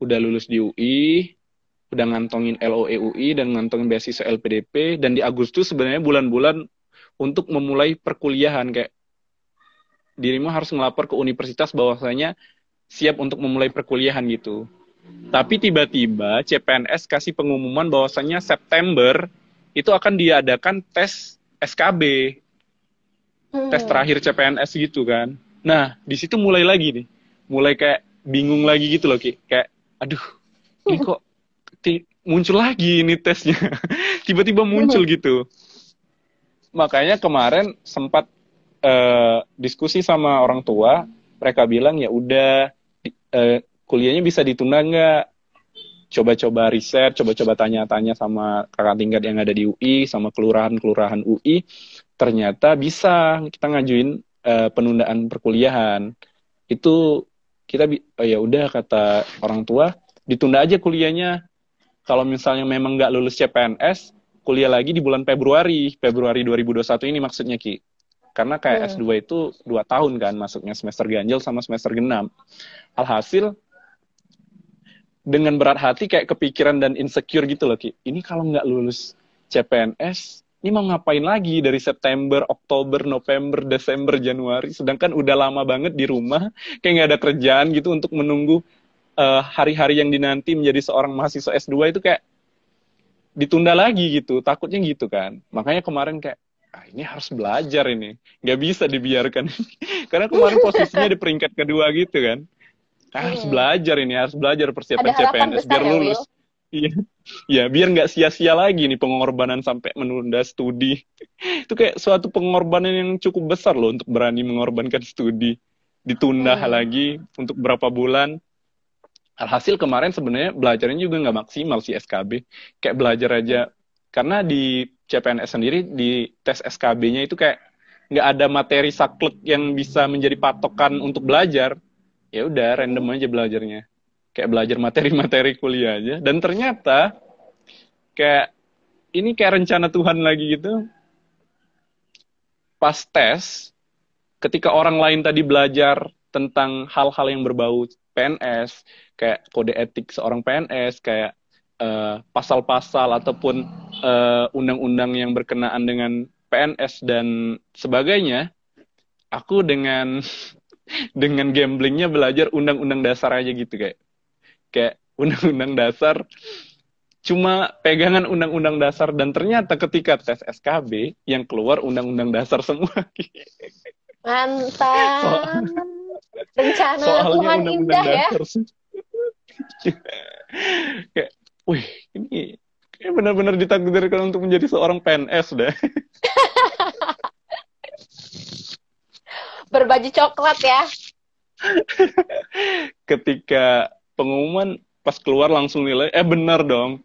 Udah lulus di UI, udah ngantongin LOE UI dan ngantongin beasiswa LPDP dan di Agustus sebenarnya bulan-bulan untuk memulai perkuliahan kayak dirimu harus ngelapor ke universitas bahwasanya siap untuk memulai perkuliahan gitu. Tapi tiba-tiba CPNS kasih pengumuman bahwasanya September itu akan diadakan tes SKB hmm. tes terakhir CPNS gitu kan. Nah di situ mulai lagi nih. Mulai kayak bingung lagi gitu loh kayak aduh ini kok muncul lagi ini tesnya. Tiba-tiba muncul hmm. gitu. Makanya kemarin sempat uh, diskusi sama orang tua. Mereka bilang ya udah uh, kuliahnya bisa ditunda nggak? Coba-coba riset, coba-coba tanya-tanya sama kakak tingkat yang ada di UI, sama kelurahan-kelurahan UI, ternyata bisa. Kita ngajuin uh, penundaan perkuliahan. Itu kita oh ya udah kata orang tua ditunda aja kuliahnya. Kalau misalnya memang nggak lulus CPNS kuliah lagi di bulan Februari Februari 2021 ini maksudnya ki. Karena kayak hmm. S2 itu dua tahun kan masuknya semester ganjil sama semester genap. Alhasil dengan berat hati kayak kepikiran dan insecure gitu loh ki ini kalau nggak lulus CPNS ini mau ngapain lagi dari September, Oktober, November, Desember, Januari. Sedangkan udah lama banget di rumah, kayak nggak ada kerjaan gitu untuk menunggu eh, hari-hari uh, yang dinanti menjadi seorang mahasiswa S2 itu kayak ditunda lagi gitu. Takutnya gitu kan. Makanya kemarin kayak, ah, ini harus belajar ini. Nggak bisa dibiarkan. Karena kemarin posisinya di peringkat kedua gitu kan. Ah, harus hmm. belajar ini, harus belajar persiapan CPNS biar ya, lulus. Iya, ya biar nggak sia-sia lagi nih pengorbanan sampai menunda studi. Itu kayak suatu pengorbanan yang cukup besar loh untuk berani mengorbankan studi. Ditunda hmm. lagi untuk berapa bulan. Alhasil kemarin sebenarnya belajarnya juga nggak maksimal sih SKB. Kayak belajar aja. Karena di CPNS sendiri di tes SKB-nya itu kayak nggak ada materi saklek yang bisa menjadi patokan untuk belajar. Ya udah random aja belajarnya. Kayak belajar materi-materi kuliah aja. Dan ternyata kayak ini kayak rencana Tuhan lagi gitu. Pas tes ketika orang lain tadi belajar tentang hal-hal yang berbau PNS kayak kode etik seorang PNS kayak eh, pasal-pasal ataupun uh, undang-undang yang berkenaan dengan PNS dan sebagainya aku dengan dengan gamblingnya belajar undang-undang dasar aja gitu kayak kayak undang-undang dasar cuma pegangan undang-undang dasar dan ternyata ketika tes SKB yang keluar undang-undang dasar semua. Mantap. So, Rencana Soalnya Tuhan undang -undang indah ya. kayak, wih, ini kayak benar-benar ditakdirkan untuk menjadi seorang PNS deh. Berbaju coklat ya. Ketika pengumuman pas keluar langsung nilai eh benar dong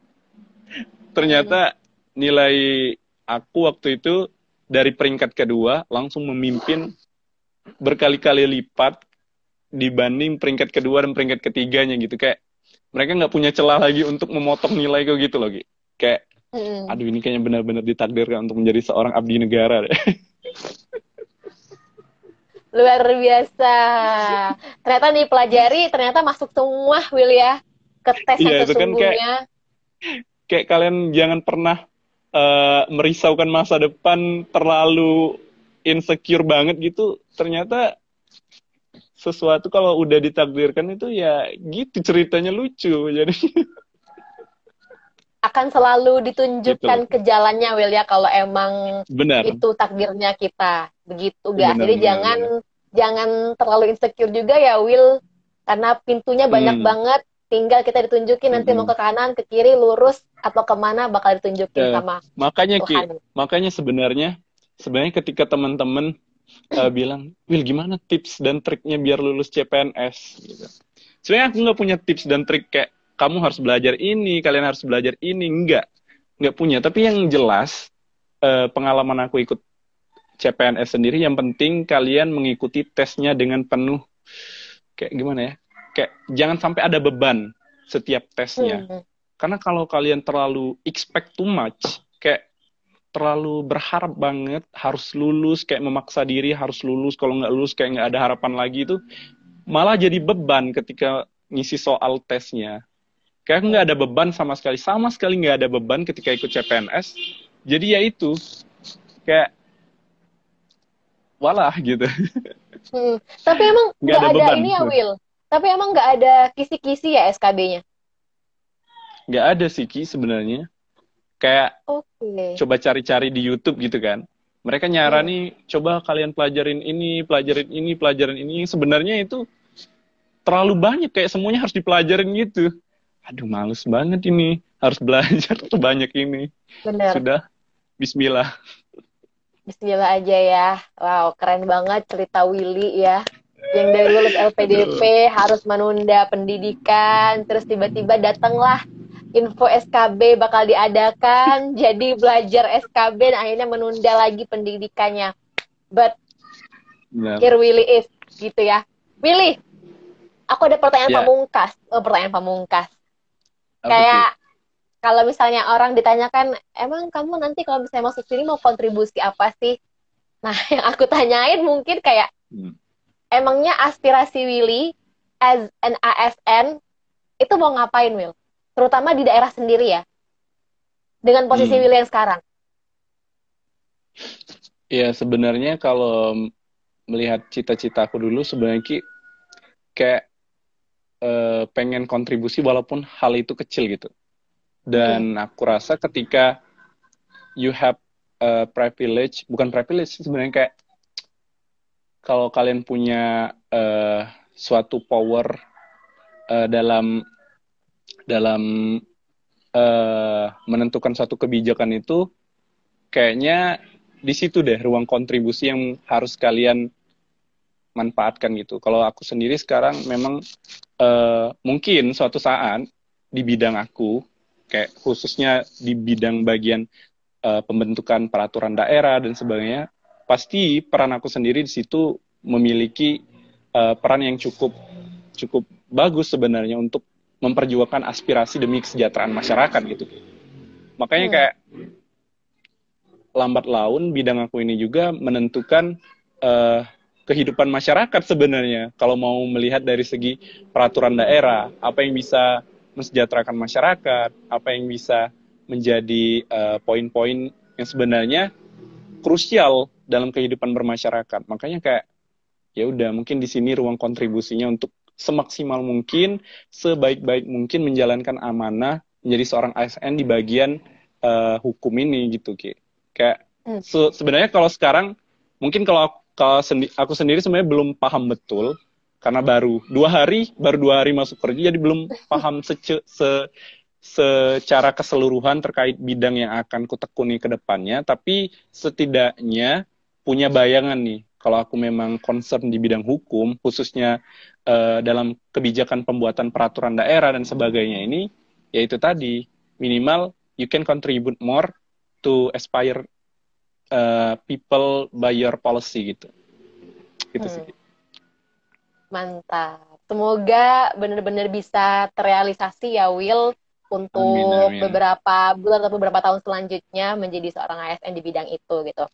ternyata nilai aku waktu itu dari peringkat kedua langsung memimpin berkali-kali lipat dibanding peringkat kedua dan peringkat ketiganya gitu kayak mereka nggak punya celah lagi untuk memotong nilai kok gitu loh kayak mm. aduh ini kayaknya benar-benar ditakdirkan untuk menjadi seorang abdi negara deh. luar biasa. Ternyata nih pelajari ternyata masuk semua Will ya ke tes iya, itu kan kayak, kayak kalian jangan pernah uh, merisaukan masa depan terlalu insecure banget gitu. Ternyata sesuatu kalau udah ditakdirkan itu ya gitu ceritanya lucu jadi akan selalu ditunjukkan gitu. ke jalannya Will ya kalau emang benar. itu takdirnya kita begitu gak benar, jadi benar, jangan benar. jangan terlalu insecure juga ya Will karena pintunya banyak hmm. banget tinggal kita ditunjukin nanti hmm. mau ke kanan ke kiri lurus atau ke mana bakal ditunjukin ya, sama makanya Tuhan. Ki, makanya sebenarnya sebenarnya ketika teman-teman uh, bilang, Will gimana tips dan triknya biar lulus CPNS? Gitu. Sebenarnya aku nggak punya tips dan trik kayak kamu harus belajar ini, kalian harus belajar ini, nggak, nggak punya. Tapi yang jelas uh, pengalaman aku ikut CPNS sendiri, yang penting kalian mengikuti tesnya dengan penuh kayak gimana ya? Kayak jangan sampai ada beban setiap tesnya. Hmm. Karena kalau kalian terlalu expect too much, kayak terlalu berharap banget harus lulus kayak memaksa diri harus lulus kalau nggak lulus kayak nggak ada harapan lagi itu malah jadi beban ketika ngisi soal tesnya kayak nggak ada beban sama sekali. Sama sekali nggak ada beban ketika ikut CPNS jadi ya itu kayak walah gitu. Hmm. tapi emang nggak ada, ada ini ya Will tapi emang nggak ada kisi-kisi ya SKB-nya nggak ada sih Ki sebenarnya. Kayak okay. coba cari-cari di YouTube gitu kan. Mereka nyarani hmm. coba kalian pelajarin ini pelajarin ini pelajarin ini. Sebenarnya itu terlalu banyak kayak semuanya harus dipelajarin gitu aduh males banget ini harus belajar banyak ini Bener. sudah Bismillah Bismillah aja ya wow keren banget cerita Willy ya yang dari lulus LPDP harus menunda pendidikan terus tiba-tiba datanglah info SKB bakal diadakan, jadi belajar SKB dan akhirnya menunda lagi pendidikannya. But Benar. here Willy is, gitu ya. Willy, aku ada pertanyaan yeah. pamungkas, oh, pertanyaan pamungkas. Kayak kalau misalnya orang ditanyakan, emang kamu nanti kalau misalnya masuk sini mau kontribusi apa sih? Nah, yang aku tanyain mungkin kayak, hmm. emangnya aspirasi Willy as an ASN itu mau ngapain, Will? terutama di daerah sendiri ya dengan posisi hmm. Willy yang sekarang ya sebenarnya kalau melihat cita-citaku dulu sebenarnya kayak uh, pengen kontribusi walaupun hal itu kecil gitu dan hmm. aku rasa ketika you have a privilege bukan privilege sebenarnya kayak kalau kalian punya uh, suatu power uh, dalam dalam uh, menentukan satu kebijakan itu kayaknya di situ deh ruang kontribusi yang harus kalian manfaatkan gitu. Kalau aku sendiri sekarang memang uh, mungkin suatu saat di bidang aku kayak khususnya di bidang bagian uh, pembentukan peraturan daerah dan sebagainya, pasti peran aku sendiri di situ memiliki uh, peran yang cukup cukup bagus sebenarnya untuk memperjuangkan aspirasi demi kesejahteraan masyarakat gitu. Makanya hmm. kayak lambat laun bidang aku ini juga menentukan uh, kehidupan masyarakat sebenarnya. Kalau mau melihat dari segi peraturan daerah, apa yang bisa mensejahterakan masyarakat, apa yang bisa menjadi uh, poin-poin yang sebenarnya krusial dalam kehidupan bermasyarakat. Makanya kayak ya udah mungkin di sini ruang kontribusinya untuk semaksimal mungkin, sebaik-baik mungkin menjalankan amanah menjadi seorang ASN di bagian uh, hukum ini gitu Ki. Kayak hmm. se sebenarnya kalau sekarang mungkin kalau kalau sendi aku sendiri sebenarnya belum paham betul karena baru dua hari baru dua hari masuk kerja jadi belum paham sece, se secara keseluruhan terkait bidang yang akan kutekuni ke depannya. Tapi setidaknya punya bayangan nih kalau aku memang concern di bidang hukum khususnya uh, dalam kebijakan pembuatan peraturan daerah dan sebagainya ini yaitu tadi minimal you can contribute more to aspire uh, people by your policy gitu. Gitu hmm. sih. Mantap. Semoga benar-benar bisa terrealisasi ya Will untuk amin, amin. beberapa bulan atau beberapa tahun selanjutnya menjadi seorang ASN di bidang itu gitu.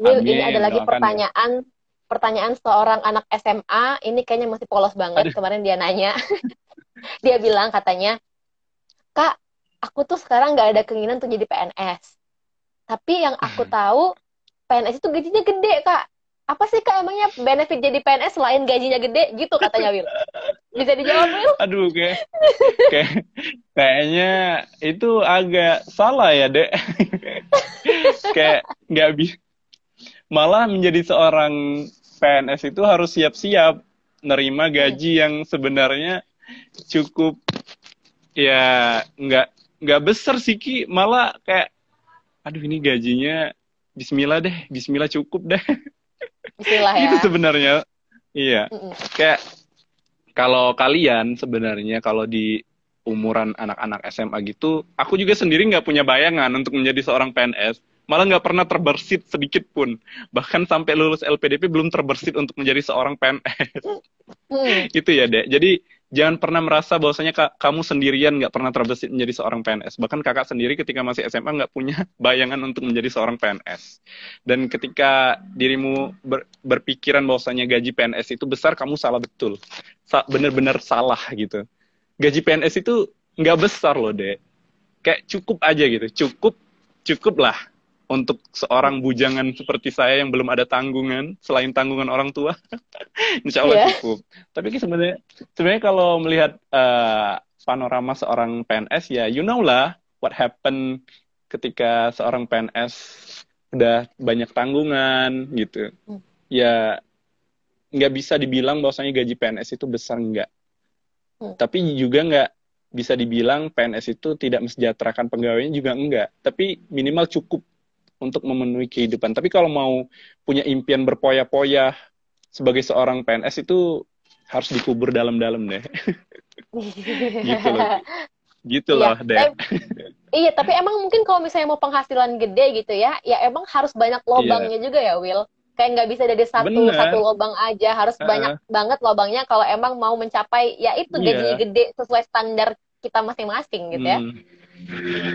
Will, amin. ini ada lagi pertanyaan ya. pertanyaan seorang anak SMA, ini kayaknya masih polos banget. Aduh. Kemarin dia nanya. dia bilang katanya, "Kak, aku tuh sekarang nggak ada keinginan untuk jadi PNS. Tapi yang aku hmm. tahu PNS itu gajinya gede, Kak. Apa sih kak emangnya benefit jadi PNS selain gajinya gede? Gitu katanya Will bisa dijawab Will aduh kayak kayak kayaknya itu agak salah ya dek. Kayak nggak bisa malah menjadi seorang PNS itu harus siap-siap nerima gaji yang sebenarnya cukup ya nggak nggak besar sih ki. Malah kayak aduh ini gajinya Bismillah deh Bismillah cukup deh Istilah ya. itu sebenarnya. Iya. Mm -mm. Kayak kalau kalian sebenarnya kalau di umuran anak-anak SMA gitu, aku juga sendiri nggak punya bayangan untuk menjadi seorang PNS. Malah nggak pernah terbersit sedikit pun. Bahkan sampai lulus LPDP belum terbersit untuk menjadi seorang PNS. Hmm. gitu ya, Dek. Jadi jangan pernah merasa bahwasanya kamu sendirian nggak pernah terbesit menjadi seorang PNS. Bahkan kakak sendiri ketika masih SMA nggak punya bayangan untuk menjadi seorang PNS. Dan ketika dirimu ber, berpikiran bahwasanya gaji PNS itu besar, kamu salah betul. Sa Bener-bener salah gitu. Gaji PNS itu nggak besar loh, deh. Kayak cukup aja gitu. Cukup, cukup lah untuk seorang bujangan seperti saya yang belum ada tanggungan selain tanggungan orang tua, insya Allah yeah. cukup. Tapi sebenarnya sebenarnya kalau melihat uh, panorama seorang PNS ya, you know lah what happen ketika seorang PNS udah banyak tanggungan gitu. Hmm. Ya nggak bisa dibilang bahwasanya gaji PNS itu besar nggak. Hmm. Tapi juga nggak bisa dibilang PNS itu tidak mensejahterakan pegawainya juga enggak. Tapi minimal cukup untuk memenuhi kehidupan. Tapi kalau mau punya impian berpoya-poya sebagai seorang PNS itu harus dikubur dalam-dalam deh. gitu loh. Gitu iya, loh, deh. iya, tapi emang mungkin kalau misalnya mau penghasilan gede gitu ya, ya emang harus banyak lobangnya iya. juga ya, Will. Kayak nggak bisa dari satu Bener. satu lobang aja, harus uh, banyak banget lobangnya kalau emang mau mencapai ya itu iya. gajinya gede sesuai standar kita masing-masing gitu ya. Hmm.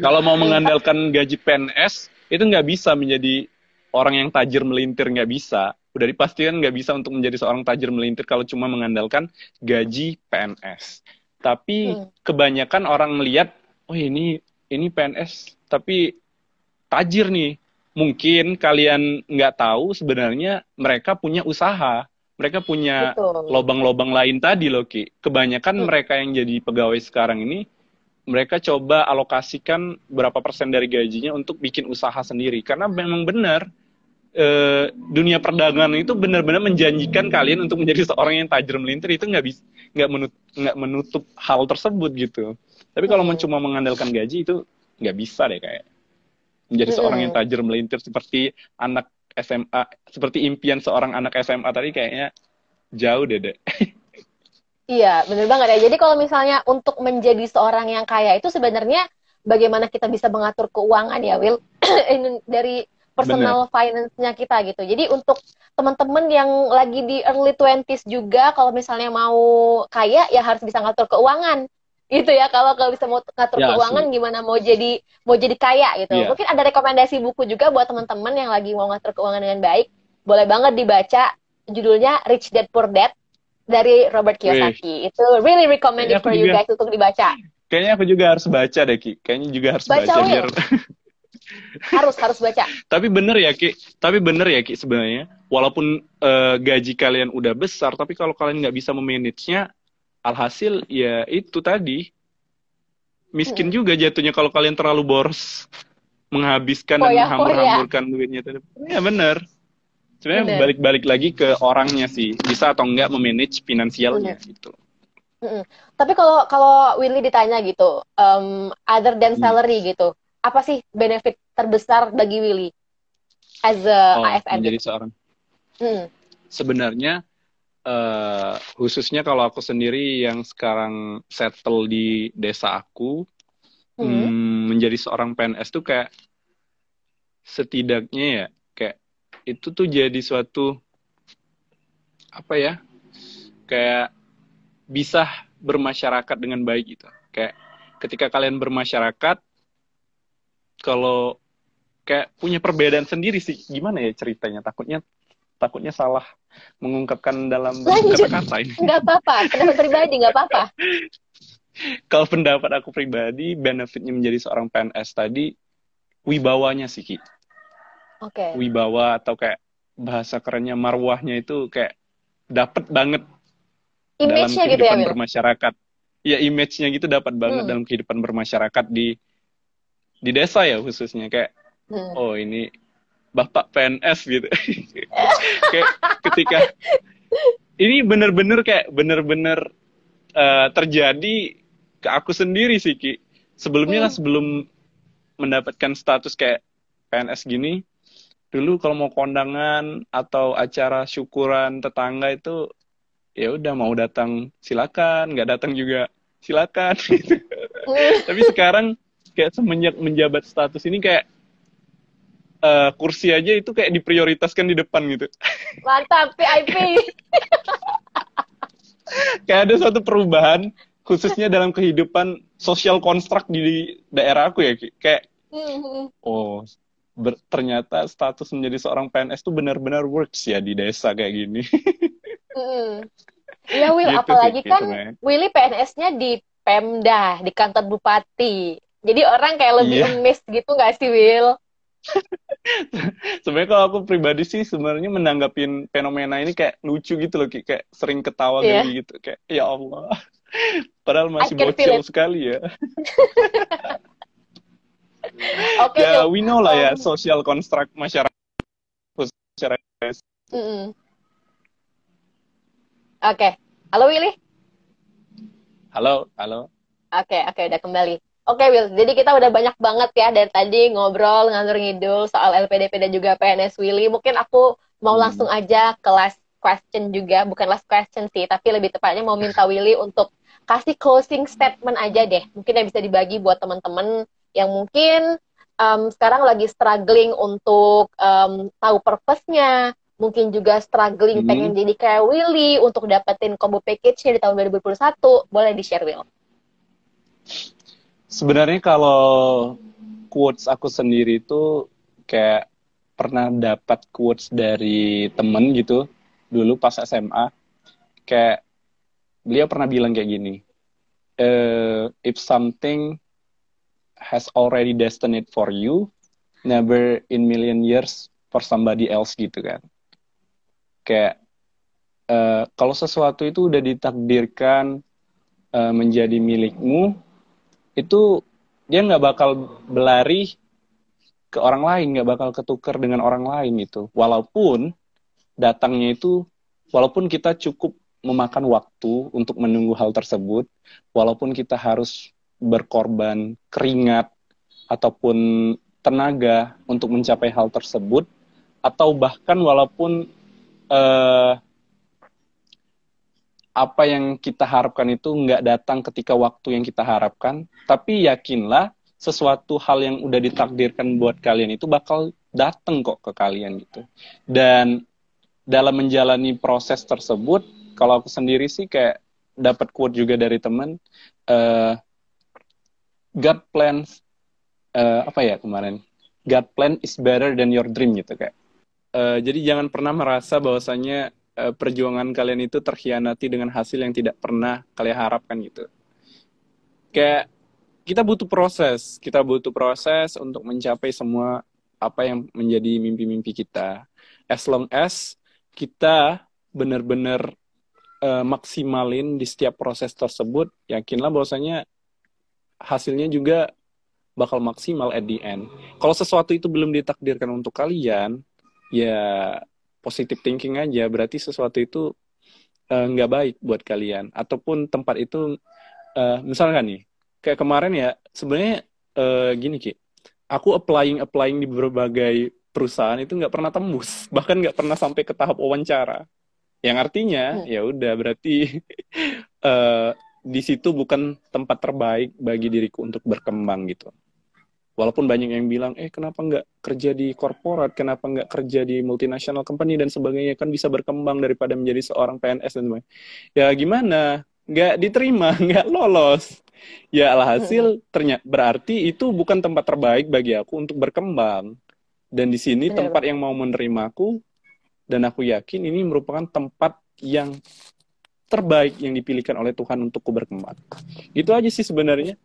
Kalau mau mengandalkan gaji PNS, itu nggak bisa menjadi orang yang tajir melintir nggak bisa. Udah dipastikan nggak bisa untuk menjadi seorang tajir melintir kalau cuma mengandalkan gaji PNS tapi hmm. kebanyakan orang melihat oh ini ini PNS tapi tajir nih. Mungkin kalian nggak tahu sebenarnya mereka punya usaha. Mereka punya lobang-lobang lain tadi loh Ki. Kebanyakan hmm. mereka yang jadi pegawai sekarang ini mereka coba alokasikan berapa persen dari gajinya untuk bikin usaha sendiri karena memang benar e, dunia perdagangan itu benar-benar menjanjikan kalian untuk menjadi seorang yang tajir melintir itu nggak bisa nggak menutup, nggak menutup hal tersebut gitu tapi kalau hmm. cuma mengandalkan gaji itu nggak bisa deh kayak menjadi hmm. seorang yang tajir melintir seperti anak SMA seperti impian seorang anak SMA tadi kayaknya jauh deh deh Iya, bener banget ya. Jadi kalau misalnya untuk menjadi seorang yang kaya itu sebenarnya bagaimana kita bisa mengatur keuangan ya, Will? Dari personal finance-nya kita gitu. Jadi untuk teman-teman yang lagi di early 20s juga kalau misalnya mau kaya ya harus bisa ngatur keuangan. Gitu ya. Kalau kalau bisa mau ngatur ya, keuangan sih. gimana mau jadi mau jadi kaya gitu. Ya. Mungkin ada rekomendasi buku juga buat teman-teman yang lagi mau ngatur keuangan dengan baik. Boleh banget dibaca judulnya Rich Dad Poor Dad dari Robert Kiyosaki. Wih. Itu really recommended for you guys untuk dibaca. Kayaknya aku juga harus baca deh, Ki. Kayaknya juga harus baca, baca biar harus harus baca. Tapi bener ya Ki, tapi bener ya Ki sebenarnya. Walaupun uh, gaji kalian udah besar, tapi kalau kalian nggak bisa memanage-nya, alhasil ya itu tadi miskin hmm. juga jatuhnya kalau kalian terlalu boros menghabiskan oh, dan ya, menghambur-hamburkan oh, ya. duitnya. Ya bener sebenarnya balik-balik lagi ke orangnya sih bisa atau enggak memanage finansialnya Bener. gitu mm Tapi kalau kalau Willy ditanya gitu, um, other than hmm. salary hmm. gitu, apa sih benefit terbesar bagi Willy as a oh, ASN? Menjadi gitu? seorang. Hmm. Sebenarnya uh, khususnya kalau aku sendiri yang sekarang settle di desa aku, hmm. Hmm, menjadi seorang PNS tuh kayak setidaknya ya itu tuh jadi suatu apa ya kayak bisa bermasyarakat dengan baik gitu. Kayak ketika kalian bermasyarakat kalau kayak punya perbedaan sendiri sih gimana ya ceritanya? Takutnya takutnya salah mengungkapkan dalam kata-kata ini. nggak apa-apa pendapat pribadi nggak apa-apa. Kalau pendapat aku pribadi benefitnya menjadi seorang PNS tadi wibawanya sih Ki. Okay. Wibawa atau kayak bahasa kerennya marwahnya itu kayak dapet banget image dalam kehidupan gitu ya, bermasyarakat. Ya image-nya gitu dapat banget hmm. dalam kehidupan bermasyarakat di di desa ya khususnya kayak hmm. oh ini bapak PNS gitu. kayak ketika ini bener-bener kayak bener-bener uh, terjadi ke aku sendiri sih Ki. Sebelumnya hmm. kan sebelum mendapatkan status kayak PNS gini, dulu kalau mau kondangan atau acara syukuran tetangga itu ya udah mau datang silakan. Nggak datang juga silakan. Gitu. tapi sekarang kayak semenjak menjabat status ini kayak uh, kursi aja itu kayak diprioritaskan di depan gitu. Mantap VIP kayak ada suatu perubahan khususnya dalam kehidupan sosial konstruk di daerah aku ya kayak mm-hmm. oh ber, ternyata status menjadi seorang PNS tuh benar-benar works ya di desa kayak gini. mm. Ya Will, gitu apalagi sih, kan gitu, Willy PNS-nya di Pemda, di kantor bupati. Jadi orang kayak lebih yeah. emis gitu gak sih Will? sebenarnya kalau aku pribadi sih sebenarnya menanggapin fenomena ini kayak lucu gitu loh kayak sering ketawa yeah. gitu kayak ya Allah padahal masih bocil sekali ya Oke. Okay, ya, we know lah ya, social construct masyarakat. masyarakat. Mm -hmm. Oke. Okay. Halo Willy. Halo, halo. Oke, okay, oke okay, udah kembali. Oke okay, Will, jadi kita udah banyak banget ya dari tadi ngobrol ngantur ngidul soal LPDP dan juga PNS Willy. Mungkin aku mau hmm. langsung aja ke last question juga, bukan last question sih, tapi lebih tepatnya mau minta Willy untuk kasih closing statement aja deh. Mungkin yang bisa dibagi buat teman-teman yang mungkin um, sekarang lagi struggling untuk um, tahu purpose-nya, mungkin juga struggling hmm. pengen jadi kayak Willy untuk dapetin combo package-nya di tahun 2021, boleh di-share Will? Sebenarnya kalau quotes aku sendiri itu kayak pernah dapat quotes dari temen gitu dulu pas SMA kayak beliau pernah bilang kayak gini uh, if something has already destined for you, never in million years for somebody else gitu kan. Kayak uh, kalau sesuatu itu udah ditakdirkan uh, menjadi milikmu, itu dia nggak bakal berlari ke orang lain, nggak bakal ketukar dengan orang lain itu. Walaupun datangnya itu, walaupun kita cukup memakan waktu untuk menunggu hal tersebut, walaupun kita harus berkorban keringat ataupun tenaga untuk mencapai hal tersebut atau bahkan walaupun uh, apa yang kita harapkan itu nggak datang ketika waktu yang kita harapkan, tapi yakinlah sesuatu hal yang udah ditakdirkan buat kalian itu bakal datang kok ke kalian gitu. Dan dalam menjalani proses tersebut, kalau aku sendiri sih kayak dapat quote juga dari teman, uh, God plans uh, apa ya kemarin? God plan is better than your dream gitu kayak. Uh, jadi jangan pernah merasa bahwasanya uh, perjuangan kalian itu terkhianati dengan hasil yang tidak pernah kalian harapkan gitu. Kayak kita butuh proses. Kita butuh proses untuk mencapai semua apa yang menjadi mimpi-mimpi kita. As long as kita benar-benar uh, maksimalin di setiap proses tersebut yakinlah bahwasanya hasilnya juga bakal maksimal at the end. Kalau sesuatu itu belum ditakdirkan untuk kalian, ya positive thinking aja. Berarti sesuatu itu eh, nggak uh, baik buat kalian. Ataupun tempat itu, uh, misalnya nih, kayak kemarin ya, sebenarnya uh, gini ki, aku applying applying di berbagai perusahaan itu nggak pernah tembus, bahkan nggak pernah sampai ke tahap wawancara. Yang artinya hmm. ya udah berarti uh, di situ bukan tempat terbaik bagi diriku untuk berkembang gitu. walaupun banyak yang bilang eh kenapa nggak kerja di korporat? Kenapa nggak kerja di multinational company dan sebagainya? Kan bisa berkembang daripada menjadi seorang PNS dan sebagainya. Ya gimana? Nggak diterima nggak lolos. Ya alhasil ternyata berarti itu bukan tempat terbaik bagi aku untuk berkembang. Dan di sini tempat yang mau menerimaku dan aku yakin ini merupakan tempat yang terbaik yang dipilihkan oleh Tuhan untukku berkembang itu aja sih sebenarnya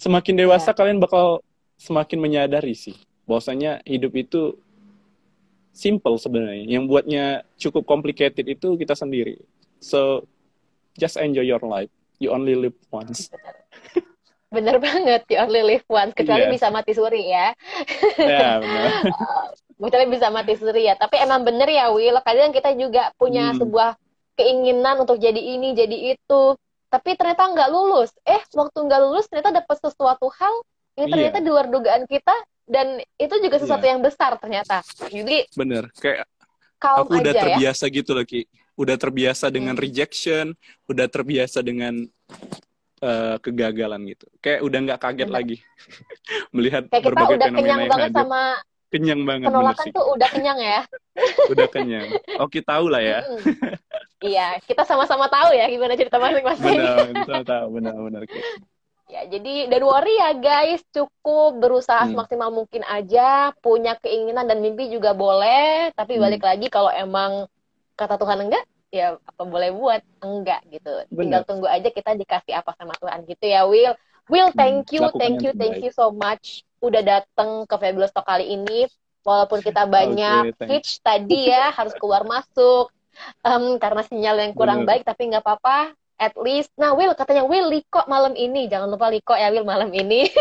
semakin dewasa ya. kalian bakal semakin menyadari sih bahwasanya hidup itu simple sebenarnya. Yang buatnya cukup complicated itu kita sendiri. So just enjoy your life. You only live once. Bener banget, you only live once. Kecuali yeah. bisa mati suri ya. Ya, benar. Kecuali bisa mati suri ya. Tapi emang bener ya, Will. Kadang kita juga punya hmm. sebuah keinginan untuk jadi ini, jadi itu. Tapi ternyata nggak lulus. Eh, waktu nggak lulus ternyata dapat sesuatu hal yang ternyata yeah. di luar dugaan kita dan itu juga sesuatu yeah. yang besar ternyata jadi bener kayak aku udah ya. terbiasa ya. gitu loh ki udah terbiasa dengan hmm. rejection udah terbiasa dengan uh, kegagalan gitu kayak udah nggak kaget bener. lagi melihat kayak kita berbagai udah kenyang banget hadir. sama kenyang banget penolakan tuh udah kenyang ya udah kenyang oke tahu lah ya iya kita sama-sama tahu ya gimana cerita masing-masing benar tahu benar-benar Ya, jadi don't worry ya guys, cukup berusaha hmm. semaksimal mungkin aja, punya keinginan dan mimpi juga boleh, tapi hmm. balik lagi kalau emang kata Tuhan enggak, ya apa boleh buat enggak gitu. Bener. Tinggal tunggu aja kita dikasih apa sama Tuhan gitu ya, Will. Will, hmm, thank you, hmm, thank you, thank you so much udah datang ke Fabulous Talk kali ini. Walaupun kita banyak okay, tadi ya, harus keluar masuk um, karena sinyal yang kurang Bener. baik, tapi nggak apa-apa at least nah Will katanya Will Liko malam ini jangan lupa Liko ya Will malam ini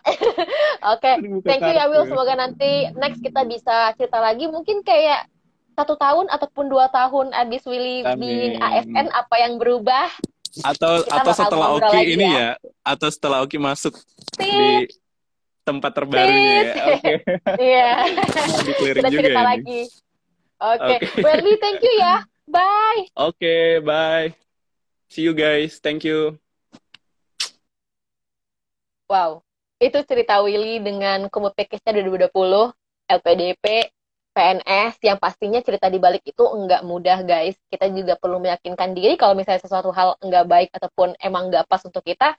Oke, okay. thank you ya Will. Semoga nanti next kita bisa cerita lagi. Mungkin kayak satu tahun ataupun dua tahun abis Willy di ASN apa yang berubah? Atau kita atau setelah Oki ini ya. ya, atau setelah Oki masuk Tit. di tempat terbarunya ya. Oke. Okay. Iya. kita cerita lagi. Oke, okay. okay. Welly, thank you ya. Bye. Oke, okay, bye. See you guys. Thank you. Wow, itu cerita Willy dengan Kumut Package-nya 2020, LPDP, PNS, yang pastinya cerita di balik itu enggak mudah, guys. Kita juga perlu meyakinkan diri kalau misalnya sesuatu hal enggak baik ataupun emang enggak pas untuk kita,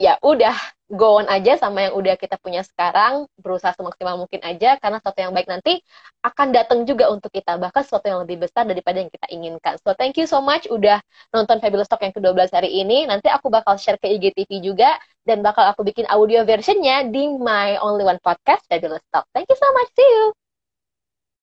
ya udah go on aja sama yang udah kita punya sekarang, berusaha semaksimal mungkin aja, karena sesuatu yang baik nanti akan datang juga untuk kita, bahkan sesuatu yang lebih besar daripada yang kita inginkan. So, thank you so much udah nonton Fabulous Talk yang ke-12 hari ini. Nanti aku bakal share ke IGTV juga, dan bakal aku bikin audio versionnya di My Only One Podcast, Fabulous Talk. Thank you so much, see you!